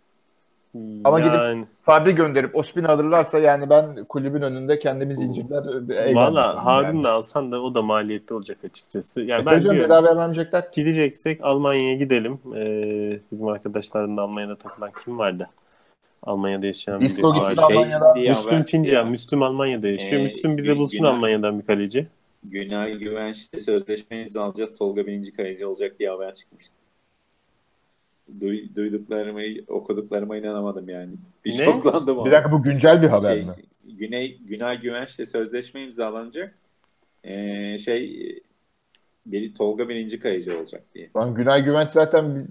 Ama gidip yani, Fabri gönderip Ospin alırlarsa yani ben kulübün önünde kendimi zincirler e, valla Harun yani. da alsan da o da maliyetli olacak açıkçası. Yani E, ben hocam bedava vermeyecekler. gideceksek Almanya'ya gidelim. Ee, bizim arkadaşların da Almanya'da takılan kim vardı? Almanya'da yaşayan Disco biri gitti Almanya'da. diye Müslüm Fincan. Müslüm Almanya'da yaşıyor. Ee, Müslüm bize Gün- bulsun Günay- Almanya'dan bir kaleci. Günay Güvenç'te sözleşme imzalayacağız. Tolga birinci kaleci olacak diye haber çıkmıştı. Duy, duyduklarıma, okuduklarıma inanamadım yani. Bir Ne? şoklandım. Bir dakika bu güncel bir haber şey, mi? Güney Günay Güvenç'te sözleşme imzalanacak. Ee, şey biri Tolga birinci kaleci olacak diye. Lan Günay Güvenç zaten biz...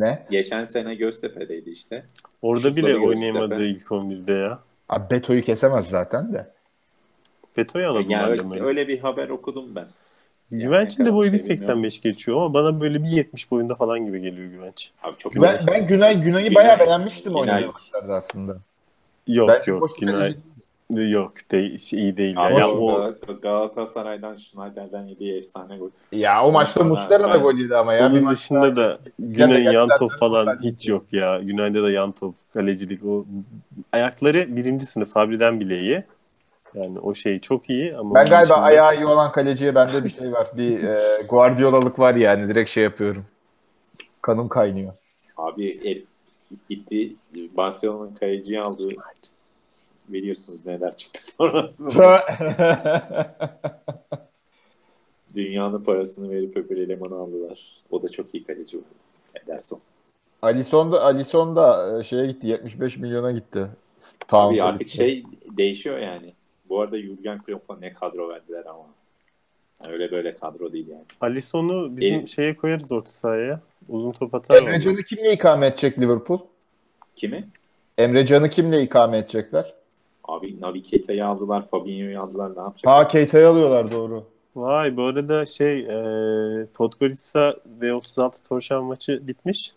ne? Geçen sene Göztepe'deydi işte. Orada bile oynayamadı Göztepe. ilk 11'de ya. Abi Beto'yu kesemez zaten de. Feto'yu Yani aladılar öyle, öyle bir haber okudum ben. Yani Güvenç'in ne de boyu şey 1.85 geçiyor ama bana böyle 1.70 boyunda falan gibi geliyor Güvenç. Abi çok Ben, ben Günay Günay'ı Günay- bayağı beğenmiştim oynadığı maçlarda aslında. Yok Bence yok bir Günay. Yok değil, şey, iyi değil. ya. Ama Ya, o Gal- Galatasaray'dan Schneider'den yediği efsane gol. Ya o maçta Muslera da ben- golüydü ama ya. Maçta- dışında da Günay'ın yan top falan ben- hiç yok ya. Günay'da da yan top, kalecilik o ayakları birinci sınıf Fabri'den bile iyi. Yani o şey çok iyi ama Ben galiba dışında- ayağı iyi olan kaleciye bende bir şey var. Bir e, Guardiola'lık var yani. Direkt şey yapıyorum. Kanım kaynıyor. Abi herif gitti Barcelona'nın kaleciyi aldı. Biliyorsunuz neler çıktı <laughs> sonrasında. Dünyanın parasını verip öbür elemanı aldılar. O da çok iyi kaleci oldu. Ederson. Alisson da Alisson da e, şeye gitti. 75 milyona gitti. Abi Pound'a artık gitti. şey değişiyor yani. Bu arada Jurgen Klopp'a ne kadro verdiler ama. Yani öyle böyle kadro değil yani. Alisson'u bizim El- şeye koyarız orta sahaya. Uzun top atar. Emre. Can'ı kimle ikame edecek Liverpool? Kimi? Emre Can'ı kimle ikame edecekler? Abi Navi Keita'yı aldılar, Fabinho'yu aldılar. Ne yapacak? Ha Keita'yı alıyorlar doğru. Vay bu arada şey e, Podgorica ve 36 Torşan maçı bitmiş.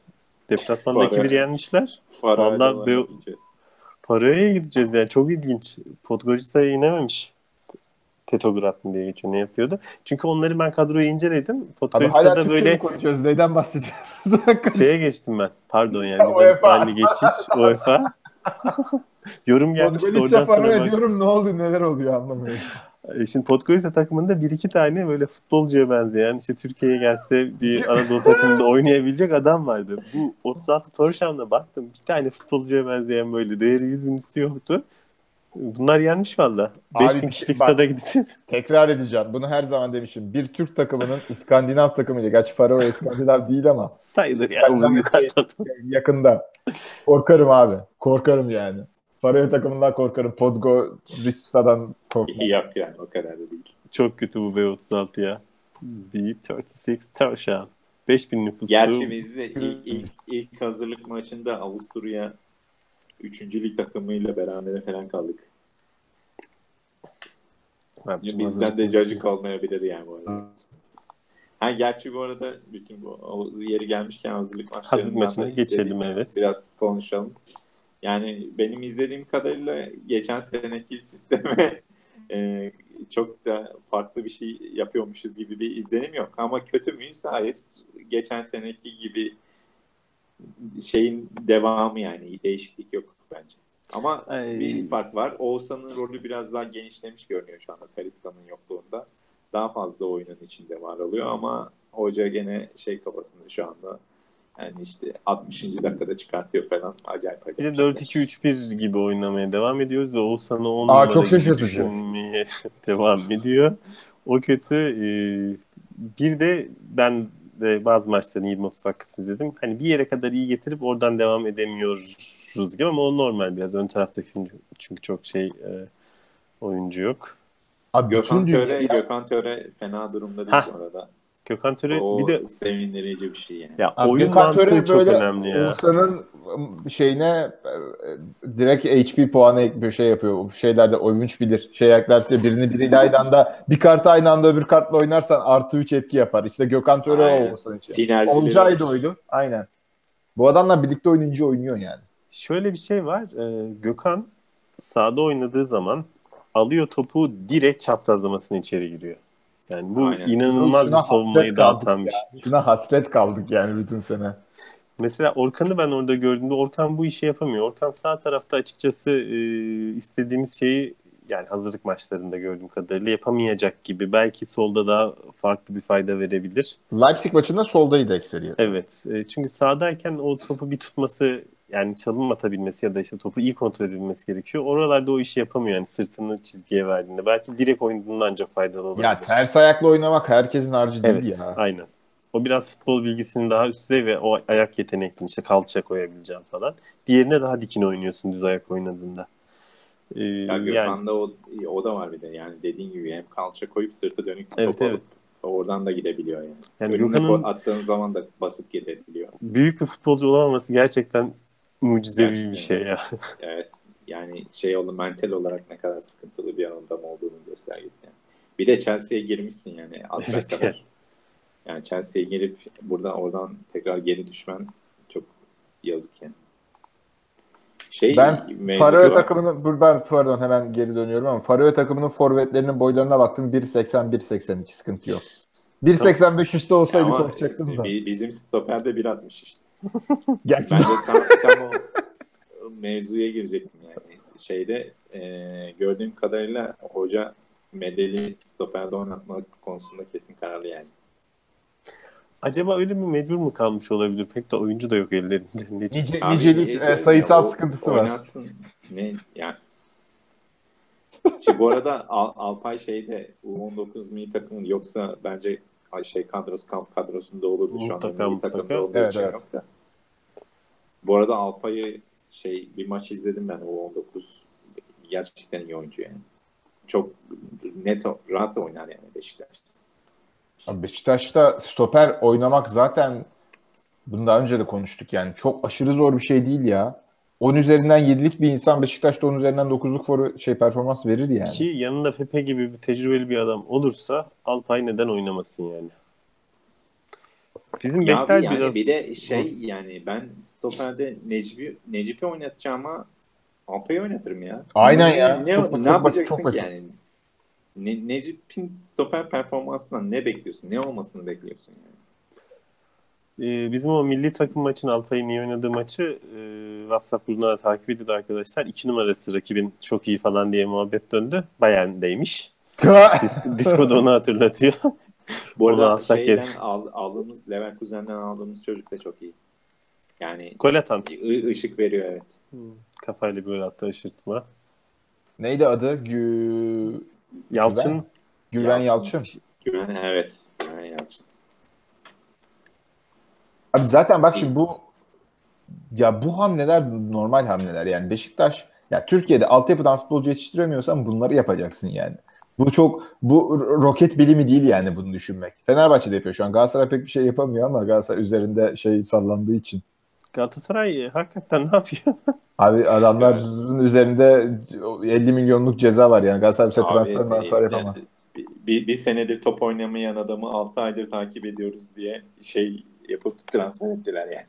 Deplasmanda Var 2-1 ya. yenmişler. Beo- diyeceğiz. Paraya gideceğiz yani çok ilginç. Podgorica'ya inememiş. Tetograd mı diye geçiyor ne yapıyordu. Çünkü onları ben kadroyu inceledim. Podgorica'da böyle konuşuyoruz? Neyden bahsediyoruz? şeye geçtim ben. Pardon yani. <laughs> UEFA. Aynı geçiş. UEFA. <laughs> Yorum gelmişti Podgorica oradan sonra bak. ediyorum ne oldu neler oluyor anlamıyorum. E, Şimdi Podgorica takımında bir iki tane böyle futbolcuya benzeyen işte Türkiye'ye gelse bir Anadolu takımında <laughs> oynayabilecek adam vardı. Bu 36 Torşam'da baktım bir tane futbolcuya benzeyen böyle değeri 100 bin üstü yoktu. Bunlar yenmiş valla. Abi 5000 bir kişilik şey- bak- stada gideceğiz. <laughs> Tekrar edeceğim. Bunu her zaman demişim. Bir Türk takımının <laughs> İskandinav takımıyla. Gerçi Faroe İskandinav değil ama Sayılır ya. Yukarıdan. yakında. Korkarım abi. Korkarım yani. Faroe takımından korkarım. Podgorica'dan korkarım. Yok yani o kadar da değil. Çok kötü bu B36 ya. B36 Torşam. 5000 nüfuslu. Gerçi biz de ilk, ilk, ilk hazırlık maçında Avusturya 3. lig takımıyla beraber falan kaldık. Yapacağım, Bizden de cacık olmayabilir yani bu arada. Ha gerçi bu arada bütün bu o yeri gelmişken hazırlık maçlarından Hazırlık maçına geçelim, evet. Biraz konuşalım. Yani benim izlediğim kadarıyla geçen seneki sisteme <laughs> e, çok da farklı bir şey yapıyormuşuz gibi bir izlenim yok. Ama kötü müyüz? Hayır. Geçen seneki gibi şeyin devamı yani değişiklik yok bence. Ama Ay. bir fark var. Oğuzhan'ın rolü biraz daha genişlemiş görünüyor şu anda Taliska'nın yokluğunda. Daha fazla oyunun içinde var oluyor ama hoca gene şey kafasında şu anda yani işte 60. dakikada çıkartıyor falan. Acayip Bir acayip. de işler. 4-2-3-1 gibi oynamaya devam ediyoruz ve Oğuzhan'ı 10 Aa, çok şaşırtıcı. düşünmeye <laughs> devam ediyor. O kötü. Ee, bir de ben de bazı maçların 20-30 dakikasını izledim. Hani bir yere kadar iyi getirip oradan devam edemiyoruz gibi ama o normal biraz. Ön taraftaki çünkü, çok şey e, oyuncu yok. Abi Gökhan Töre, Gökhan Töre fena durumda değil Hah. bu arada. Gökhan Töre o bir de sevindirici bir şey yani. ya Abi oyun Gökhan mantığı Töre çok böyle önemli ya. Oğuzhan'ın şeyine e, direkt HP puanı ek- bir şey yapıyor. Şeylerde oyunç bilir. Şey eklerse birini biriyle aynı anda bir kartı aynı anda öbür kartla oynarsan artı 3 etki yapar. İşte Gökhan Töre o Aynen. Oğuzhan için. Olcay da oydu. Aynen. Bu adamla birlikte oynayınca oynuyor yani. Şöyle bir şey var. Ee, Gökhan sahada oynadığı zaman alıyor topu direkt çaprazlamasına içeri giriyor. Yani bu Aynen. inanılmaz bir Şuna savunmayı hasret kaldık dağıtan bir şey. Şuna hasret kaldık yani bütün sene. Mesela Orkan'ı ben orada gördüğümde Orkan bu işi yapamıyor. Orkan sağ tarafta açıkçası e, istediğimiz şeyi yani hazırlık maçlarında gördüğüm kadarıyla yapamayacak gibi. Belki solda daha farklı bir fayda verebilir. Leipzig maçında soldaydı ekseriyet. Evet. e, çünkü sahadayken o topu bir tutması yani çalım atabilmesi ya da işte topu iyi kontrol edebilmesi gerekiyor. Oralarda o işi yapamıyor yani sırtını çizgiye verdiğinde. Belki direkt oynadığında ancak faydalı olabilir. Ya ters ayakla oynamak herkesin harcı değil Evet, ya. aynen. O biraz futbol bilgisinin daha üst düzey ve o ayak yetenekli işte kalça koyabileceğim falan. Diğerine daha dikin oynuyorsun düz ayak oynadığında. Ee, Ya yani Gökhan'da o, o da var bir de yani dediğin gibi hem kalça koyup sırtı dönük Evet, topu evet. alıp oradan da gidebiliyor yani. Yani Önüne Gökhan'ın- attığın zaman da basıp gidebiliyor. büyük bir futbolcu olamaması gerçekten mucizevi bir Gerçekten. şey ya. Evet yani şey oldu mental olarak ne kadar sıkıntılı bir adam olduğunun göstergesi yani. Bir de Chelsea'ye girmişsin yani az Evet, kadar. Yani Chelsea'ye girip buradan oradan tekrar geri düşmen çok yazık yani. Şey Ben Faroe takımının buradan pardon hemen geri dönüyorum ama Faroe takımının forvetlerinin boylarına baktım 1.80 1.82 sıkıntı yok. 1.85 üstü olsaydı Ama korkacaktım da. bi- bizim stoper de 1.60 işte. Gerçi Ben de tam, tam o mevzuya girecektim yani. Şeyde e, gördüğüm kadarıyla hoca Medeli stoperde oynatmak konusunda kesin kararlı yani. Acaba öyle mi mecbur mu kalmış olabilir? Pek de oyuncu da yok ellerinde. <laughs> Nice, Abi, nicelik e, sayısal ya? O- sıkıntısı var. Oynatsın. Ne yani. Şimdi bu arada Al- Alpay şeyde U19 milli takımın yoksa bence ay şey kadrosu kamp kadrosunda olurdu şu anda milli takımda olduğu Evet, için evet. yok da. Bu arada Alpay'ı şey bir maç izledim ben U19 gerçekten iyi oyuncu yani. Çok net rahat oynar yani Beşiktaş. Abi Beşiktaş'ta stoper oynamak zaten bunu daha önce de konuştuk yani çok aşırı zor bir şey değil ya. 10 üzerinden 7'lik bir insan Beşiktaş'ta 10 üzerinden 9'luk for şey performans verir yani. Ki yanında Pepe gibi bir tecrübeli bir adam olursa Alpay neden oynamasın yani? Bizim Ya bekler abi yani biraz... bir de şey yani ben stoperde Necip'i Necip'i oynatacağıma Alpay'ı oynatırım ya. Aynen Ne- ya. Ne, Çok- ne çok yapacaksın basit, çok ki basit. yani? Ne, Necip'in stoper performansından ne bekliyorsun? Ne olmasını bekliyorsun yani? Ee, bizim o milli takım maçın Alpay'ın iyi oynadığı maçı e, WhatsApp grubunda da takip edildi arkadaşlar. İki numarası rakibin çok iyi falan diye muhabbet döndü. Bayern'deymiş. <laughs> Dis- Disco da onu hatırlatıyor. Bu arada alsak şeyden al, aldığımız Leverkusen'den aldığımız çocuk da çok iyi. Yani Gol atan. ışık veriyor evet. Kafayla böyle attı aşırtma. Neydi adı? Gü... Yalçın Güven Yalçın. Yalçın. Güven evet. Güven Yalçın. Abi zaten bak şimdi bu ya bu hamleler normal hamleler yani Beşiktaş ya Türkiye'de altyapıdan futbolcu yetiştiremiyorsan bunları yapacaksın yani. Bu çok bu roket bilimi değil yani bunu düşünmek. Fenerbahçe de yapıyor şu an. Galatasaray pek bir şey yapamıyor ama Galatasaray üzerinde şey sallandığı için. Galatasaray hakikaten ne yapıyor? <laughs> Abi adamların üzerinde 50 milyonluk ceza var yani. Galatasaray bize transfer transfer yapamaz. yani bir, bir, senedir top oynamayan adamı 6 aydır takip ediyoruz diye şey yapıp transfer ettiler yani.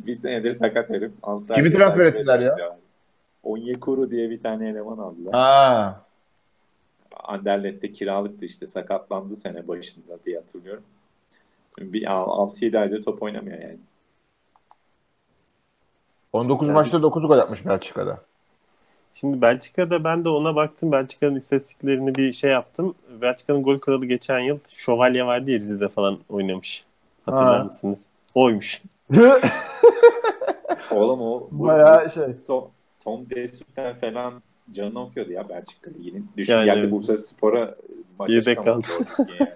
<laughs> bir senedir sakat herif. 6 Kimi transfer ettiler ya? Onyekuru diye bir tane eleman aldılar. Aa, Anderlet'te kiralıktı işte sakatlandı sene başında diye hatırlıyorum. Bir 6-7 aydır top oynamıyor yani. 19 Yani- maçta 9 gol atmış Belçika'da. Şimdi Belçika'da ben de ona baktım. Belçika'nın istatistiklerini bir şey yaptım. Belçika'nın gol kralı geçen yıl Şövalye vardı ya Rize'de falan oynamış. Hatırlar Ha. mısınız? Oymuş. <laughs> Oğlum o bu- Bayağı şey. Tom, Tom Desut'ten falan canını okuyordu ya Belçika Ligi'nin. Düşün Yani- geldi Bursa Spor'a maça Yedek kaldı. <laughs> yani.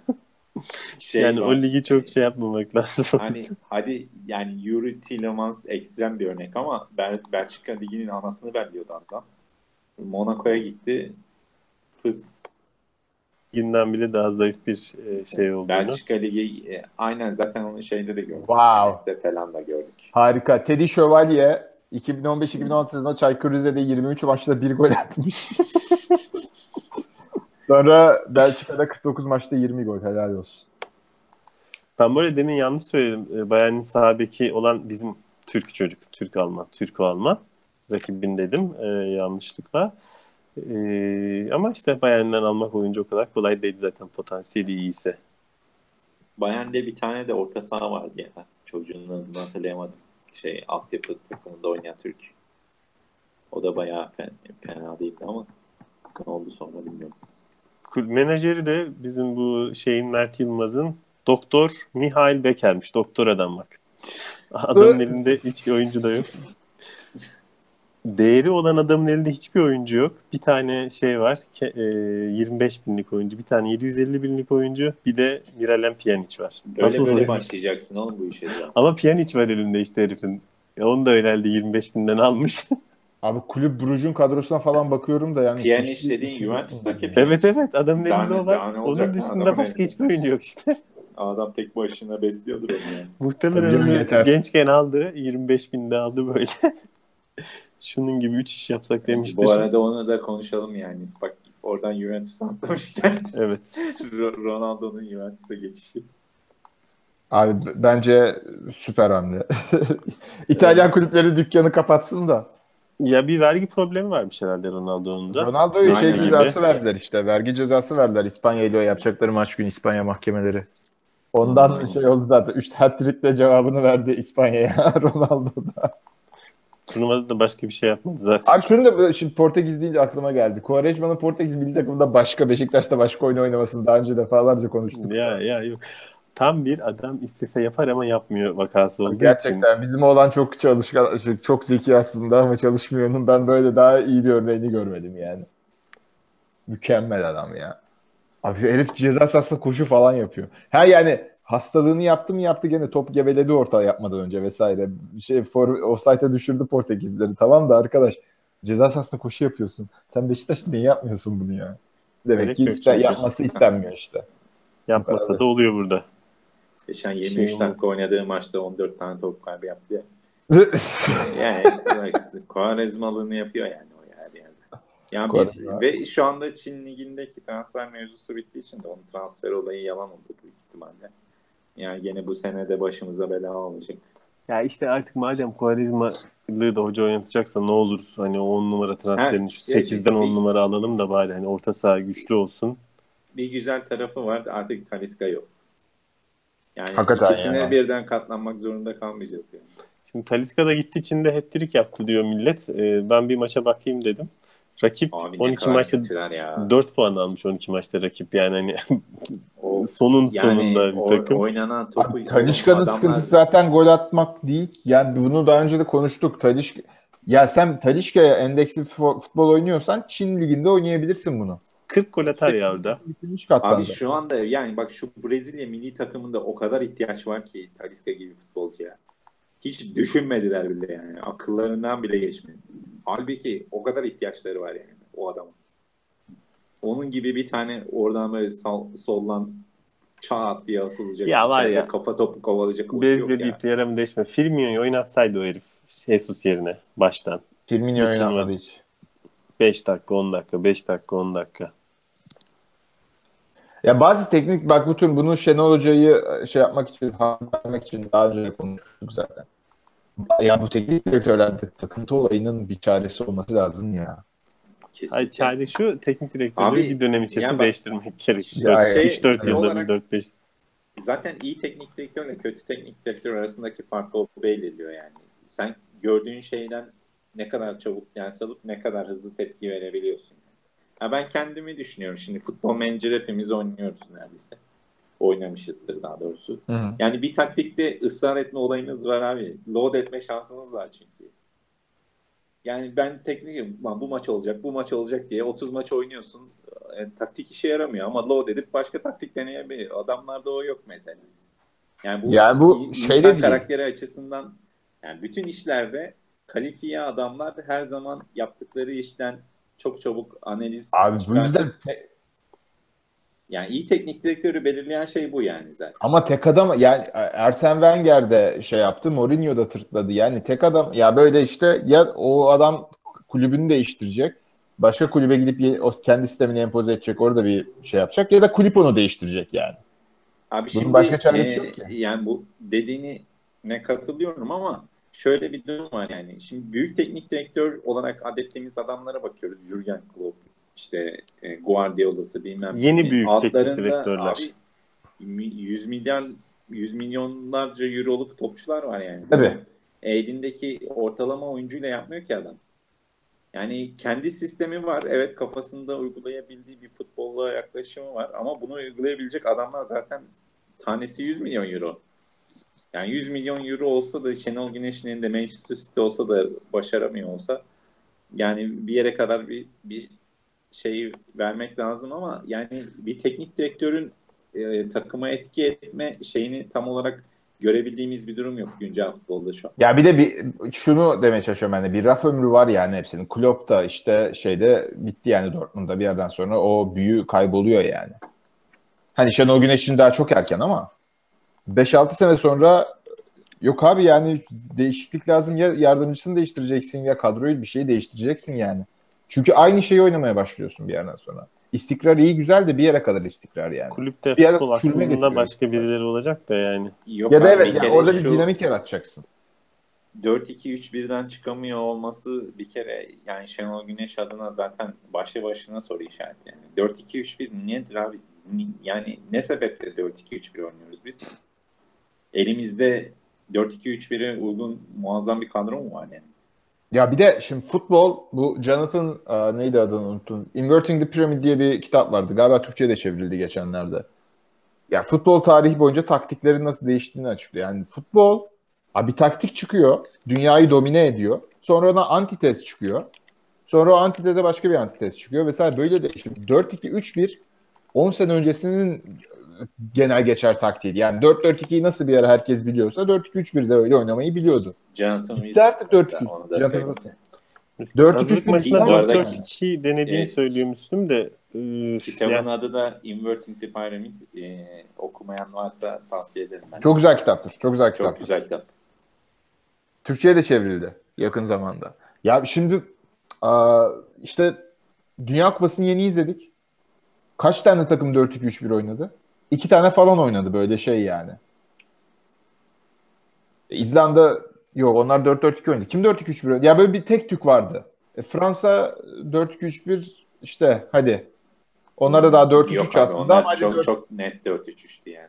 Şey yani var, o ligi çok şey yapmamak lazım. Hani hadi yani Yuri Tillemans ekstrem bir örnek ama Bel Belçika Ligi'nin anasını belliyordu adam. Monaco'ya gitti. Fıs. Ligi'nden bile daha zayıf bir e, şey olduğunu. Belçika Ligi e, aynen zaten onun şeyinde de gördük. Wow. falan da gördük. Harika. Teddy Şövalye 2015-2016 sezonunda Çaykur Rize'de 23 maçta bir gol atmış. <laughs> Sonra Belçika'da 49 maçta 20 gol. Helal olsun. Ben böyle demin yanlış söyledim. E, Bayern'in sahabeki olan bizim Türk çocuk. Türk Alman. Türk Alman. Rakibin dedim e, yanlışlıkla. E, ama işte Bayern'den almak oyuncu o kadar kolay değil zaten potansiyeli iyiyse. Bayern'de bir tane de orta saha vardı ya. Çocuğun adını hatırlayamadım. Şey altyapı takımında oynayan Türk. O da bayağı fena, fena değildi ama ne oldu sonra bilmiyorum. Menajeri de bizim bu şeyin Mert Yılmaz'ın Doktor Mihail Beker'miş. Doktor adam bak. Adamın elinde hiç oyuncu da yok. Değeri olan adamın elinde hiçbir oyuncu yok. Bir tane şey var. 25 e, binlik oyuncu. Bir tane 750 binlik oyuncu. Bir de Miralem Pjanic var. Böyle Nasıl böyle başlayacaksın oğlum bu işe. Ama Pjanic var elinde işte herifin. Onu da herhalde 25 binden almış. <laughs> Abi kulüp Brugge'un kadrosuna falan bakıyorum da yani. Pjanic dediğin Juventus'taki Evet evet adamın elinde o var. Onun dışında başka hiçbir oyuncu yok işte. Adam tek başına besliyordur onu yani. Muhtemelen gençken aldı. 25 binde aldı böyle. <laughs> Şunun gibi 3 iş yapsak demiştir. Bu arada onu da konuşalım yani. Bak oradan Juventus atlamışken. <laughs> evet. Ronaldo'nun Juventus'a geçişi. Abi bence süper hamle. <laughs> İtalyan kulüpleri dükkanı kapatsın da. Ya bir vergi problemi varmış herhalde Ronaldo'nun da. Ronaldo'ya şey cezası verdiler işte. Vergi cezası verdiler İspanya ile yapacakları maç günü İspanya mahkemeleri. Ondan hmm. şey oldu zaten. Üç hat-trick'le cevabını verdi İspanya'ya <laughs> Ronaldo'da. Turnuvada da başka bir şey yapmadı zaten. Abi şunu da şimdi Portekiz deyince aklıma geldi. Quaresma'nın Portekiz milli takımında başka Beşiktaş'ta başka oyun oynamasını daha önce defalarca konuştuk. Ya ya yok. Tam bir adam istese yapar ama yapmıyor vakası olduğu Gerçekten için. Bizim olan çok çalışkan, çok zeki aslında ama çalışmıyor. Onun ben böyle daha iyi bir örneğini görmedim yani. Mükemmel adam ya. Abi herif ceza sahasında koşu falan yapıyor. Ha yani hastalığını yaptı mı yaptı gene top geveledi orta yapmadan önce vesaire. Şey for, offside'e düşürdü Portekizleri. Tamam da arkadaş ceza sahasında koşu yapıyorsun. Sen Beşiktaş'ta niye yapmıyorsun bunu ya? Demek Gerek ki işte, yapması istenmiyor işte. Yapmasa da oluyor burada. Geçen 23 şey dakika oynadığı maçta 14 tane top kaybı yaptı ya. <laughs> yani Quaresmalığını yapıyor yani o her yerde. Yani biz, ve şu anda Çin ligindeki transfer mevzusu bittiği için de onun transfer olayı yalan oldu büyük ihtimalle. Yani yine bu sene de başımıza bela olacak. Ya işte artık madem Quaresma'lığı da hoca oynatacaksa ne olur hani 10 numara transferini şu 8'den 10 numara alalım da bari hani orta saha güçlü olsun. Bir güzel tarafı var artık Taliska yok. Yani Hakikaten ikisine ya. birden katlanmak zorunda kalmayacağız yani. Şimdi Taliska da gitti içinde hat-trick yaptı diyor millet. Ee, ben bir maça bakayım dedim. Rakip Abi 12 maçta ya. 4 puan almış 12 maçta rakip. Yani hani <laughs> o, sonun yani sonunda bir takım. Oynanan topu Abi, Talişka'nın adamlar... sıkıntısı zaten gol atmak değil. Yani bunu daha önce de konuştuk. Talişka ya sen Talişka'ya endeksli futbol oynuyorsan Çin liginde oynayabilirsin bunu. 40 gol atar ya orada. Abi şu anda yani bak şu Brezilya milli takımında o kadar ihtiyaç var ki Talisca gibi futbolcuya. Hiç düşünmediler bile yani. Akıllarından bile geçmedi. Halbuki o kadar ihtiyaçları var yani o adamın. Onun gibi bir tane oradan böyle sal, soldan çat diye asılacak. Ya var ya. Kafa topu kovalayacak. Brezilya deyip yaramı değişme. Firmino'yu oynatsaydı o herif. Jesus yerine baştan. Firmino oynamadı hiç. 5 dakika 10 dakika 5 dakika 10 dakika. Ya bazı teknik bak bu tür bunu Şenol Hoca'yı e, şey yapmak için, vermek için daha önce konuştuk zaten. Ya bu teknik direktörlerde takıntı olayının bir çaresi olması lazım ya. Kesinlikle. Hayır çare şu teknik direktörü bir dönem içerisinde bak, değiştirmek gerekiyor. 3-4 şey, yılda 4-5 Zaten iyi teknik direktörle kötü teknik direktör arasındaki fark o belirliyor yani. Sen gördüğün şeyden ne kadar çabuk ders alıp ne kadar hızlı tepki verebiliyorsun. Ya ben kendimi düşünüyorum. Şimdi futbol manager hepimiz oynuyoruz neredeyse. Oynamışızdır daha doğrusu. Hı hı. Yani bir taktikte ısrar etme olayınız var abi. Load etme şansınız var çünkü. Yani ben teknik bu maç olacak, bu maç olacak diye 30 maç oynuyorsun. Yani e, taktik işe yaramıyor ama load edip başka taktik deneyebilir. Adamlarda o yok mesela. Yani bu, yani bu şey de karakteri açısından yani bütün işlerde kalifiye adamlar her zaman yaptıkları işten çok çabuk analiz Abi bu yüzden Yani iyi teknik direktörü belirleyen şey bu yani zaten. Ama tek adam yani Ersen Wenger de şey yaptı, Mourinho da tırtladı. Yani tek adam ya böyle işte ya o adam kulübünü değiştirecek. Başka kulübe gidip o kendi sistemini empoze edecek. Orada bir şey yapacak ya da kulüp onu değiştirecek yani. Abi Bunun şimdi, başka çaresi e, yok ki. Yani bu dediğini ne katılıyorum ama şöyle bir durum var yani. Şimdi büyük teknik direktör olarak adettiğimiz adamlara bakıyoruz. Jurgen Klopp, işte e, Guardiola'sı bilmem Yeni büyük teknik direktörler. Abi, 100 milyar 100 milyonlarca euroluk topçular var yani. Tabii. Elindeki ortalama oyuncuyla yapmıyor ki adam. Yani kendi sistemi var. Evet kafasında uygulayabildiği bir futbolla yaklaşımı var. Ama bunu uygulayabilecek adamlar zaten tanesi 100 milyon euro. Yani 100 milyon euro olsa da Şenol Güneş'in de Manchester City olsa da başaramıyor olsa yani bir yere kadar bir, bir şeyi vermek lazım ama yani bir teknik direktörün e, takıma etki etme şeyini tam olarak görebildiğimiz bir durum yok güncel futbolda şu an. Ya bir de bir şunu demeye çalışıyorum ben de bir raf ömrü var yani hepsinin. Klopp da işte şeyde bitti yani Dortmund'da bir yerden sonra o büyü kayboluyor yani. Hani Şenol Güneş'in daha çok erken ama 5-6 sene sonra yok abi yani değişiklik lazım ya yardımcısını değiştireceksin ya kadroyu bir şey değiştireceksin yani. Çünkü aynı şeyi oynamaya başlıyorsun bir yerden sonra. İstikrar iyi güzel de bir yere kadar istikrar yani. Kulüpte bir futbol aklında başka birileri olacak da yani. Yok ya da evet yani orada bir dinamik yaratacaksın. 4-2-3-1'den çıkamıyor olması bir kere yani Şenol Güneş adına zaten başlı başına soru işareti yani. 4-2-3-1 niyedir abi? Yani ne sebeple 4-2-3-1 oynuyoruz biz? Elimizde 4-2-3-1'e uygun muazzam bir kadro mu var yani? Ya bir de şimdi futbol bu Jonathan a, neydi adını unuttum. Inverting the Pyramid diye bir kitap vardı. Galiba Türkçe'ye de çevrildi geçenlerde. Ya futbol tarihi boyunca taktiklerin nasıl değiştiğini açıklıyor. Yani futbol bir taktik çıkıyor. Dünyayı domine ediyor. Sonra ona antites çıkıyor. Sonra o antiteze başka bir antites çıkıyor. Vesaire böyle değişiyor. 4-2-3-1 10 sene öncesinin genel geçer taktiğiydi. Yani 4-4-2'yi nasıl bir ara herkes biliyorsa 4-2-3-1'de öyle oynamayı biliyordu. Jonathan Bitti artık 4-2. 4-2-3 maçında 4-4-2 denediğini evet. söylüyormuştum de Kitabın yani. adı da Inverting the Pyramid. Ee, okumayan varsa tavsiye ederim ben. Çok güzel kitaptır. Çok güzel kitaptır. Çok güzel kitap. Türkçe'ye de çevrildi yakın zamanda. Ya şimdi işte Dünya Kupası'nı yeni izledik. Kaç tane takım 4-2-3-1 oynadı? İki tane falan oynadı böyle şey yani. İzlanda yok onlar 4-4-2 oynadı. Kim 4-2-3-1 oynadı? Ya böyle bir tek tük vardı. E, Fransa 4-2-3-1 işte hadi. Onlar da daha 4-3-3 aslında ama çok, 4... çok net 4-3-3'tü yani.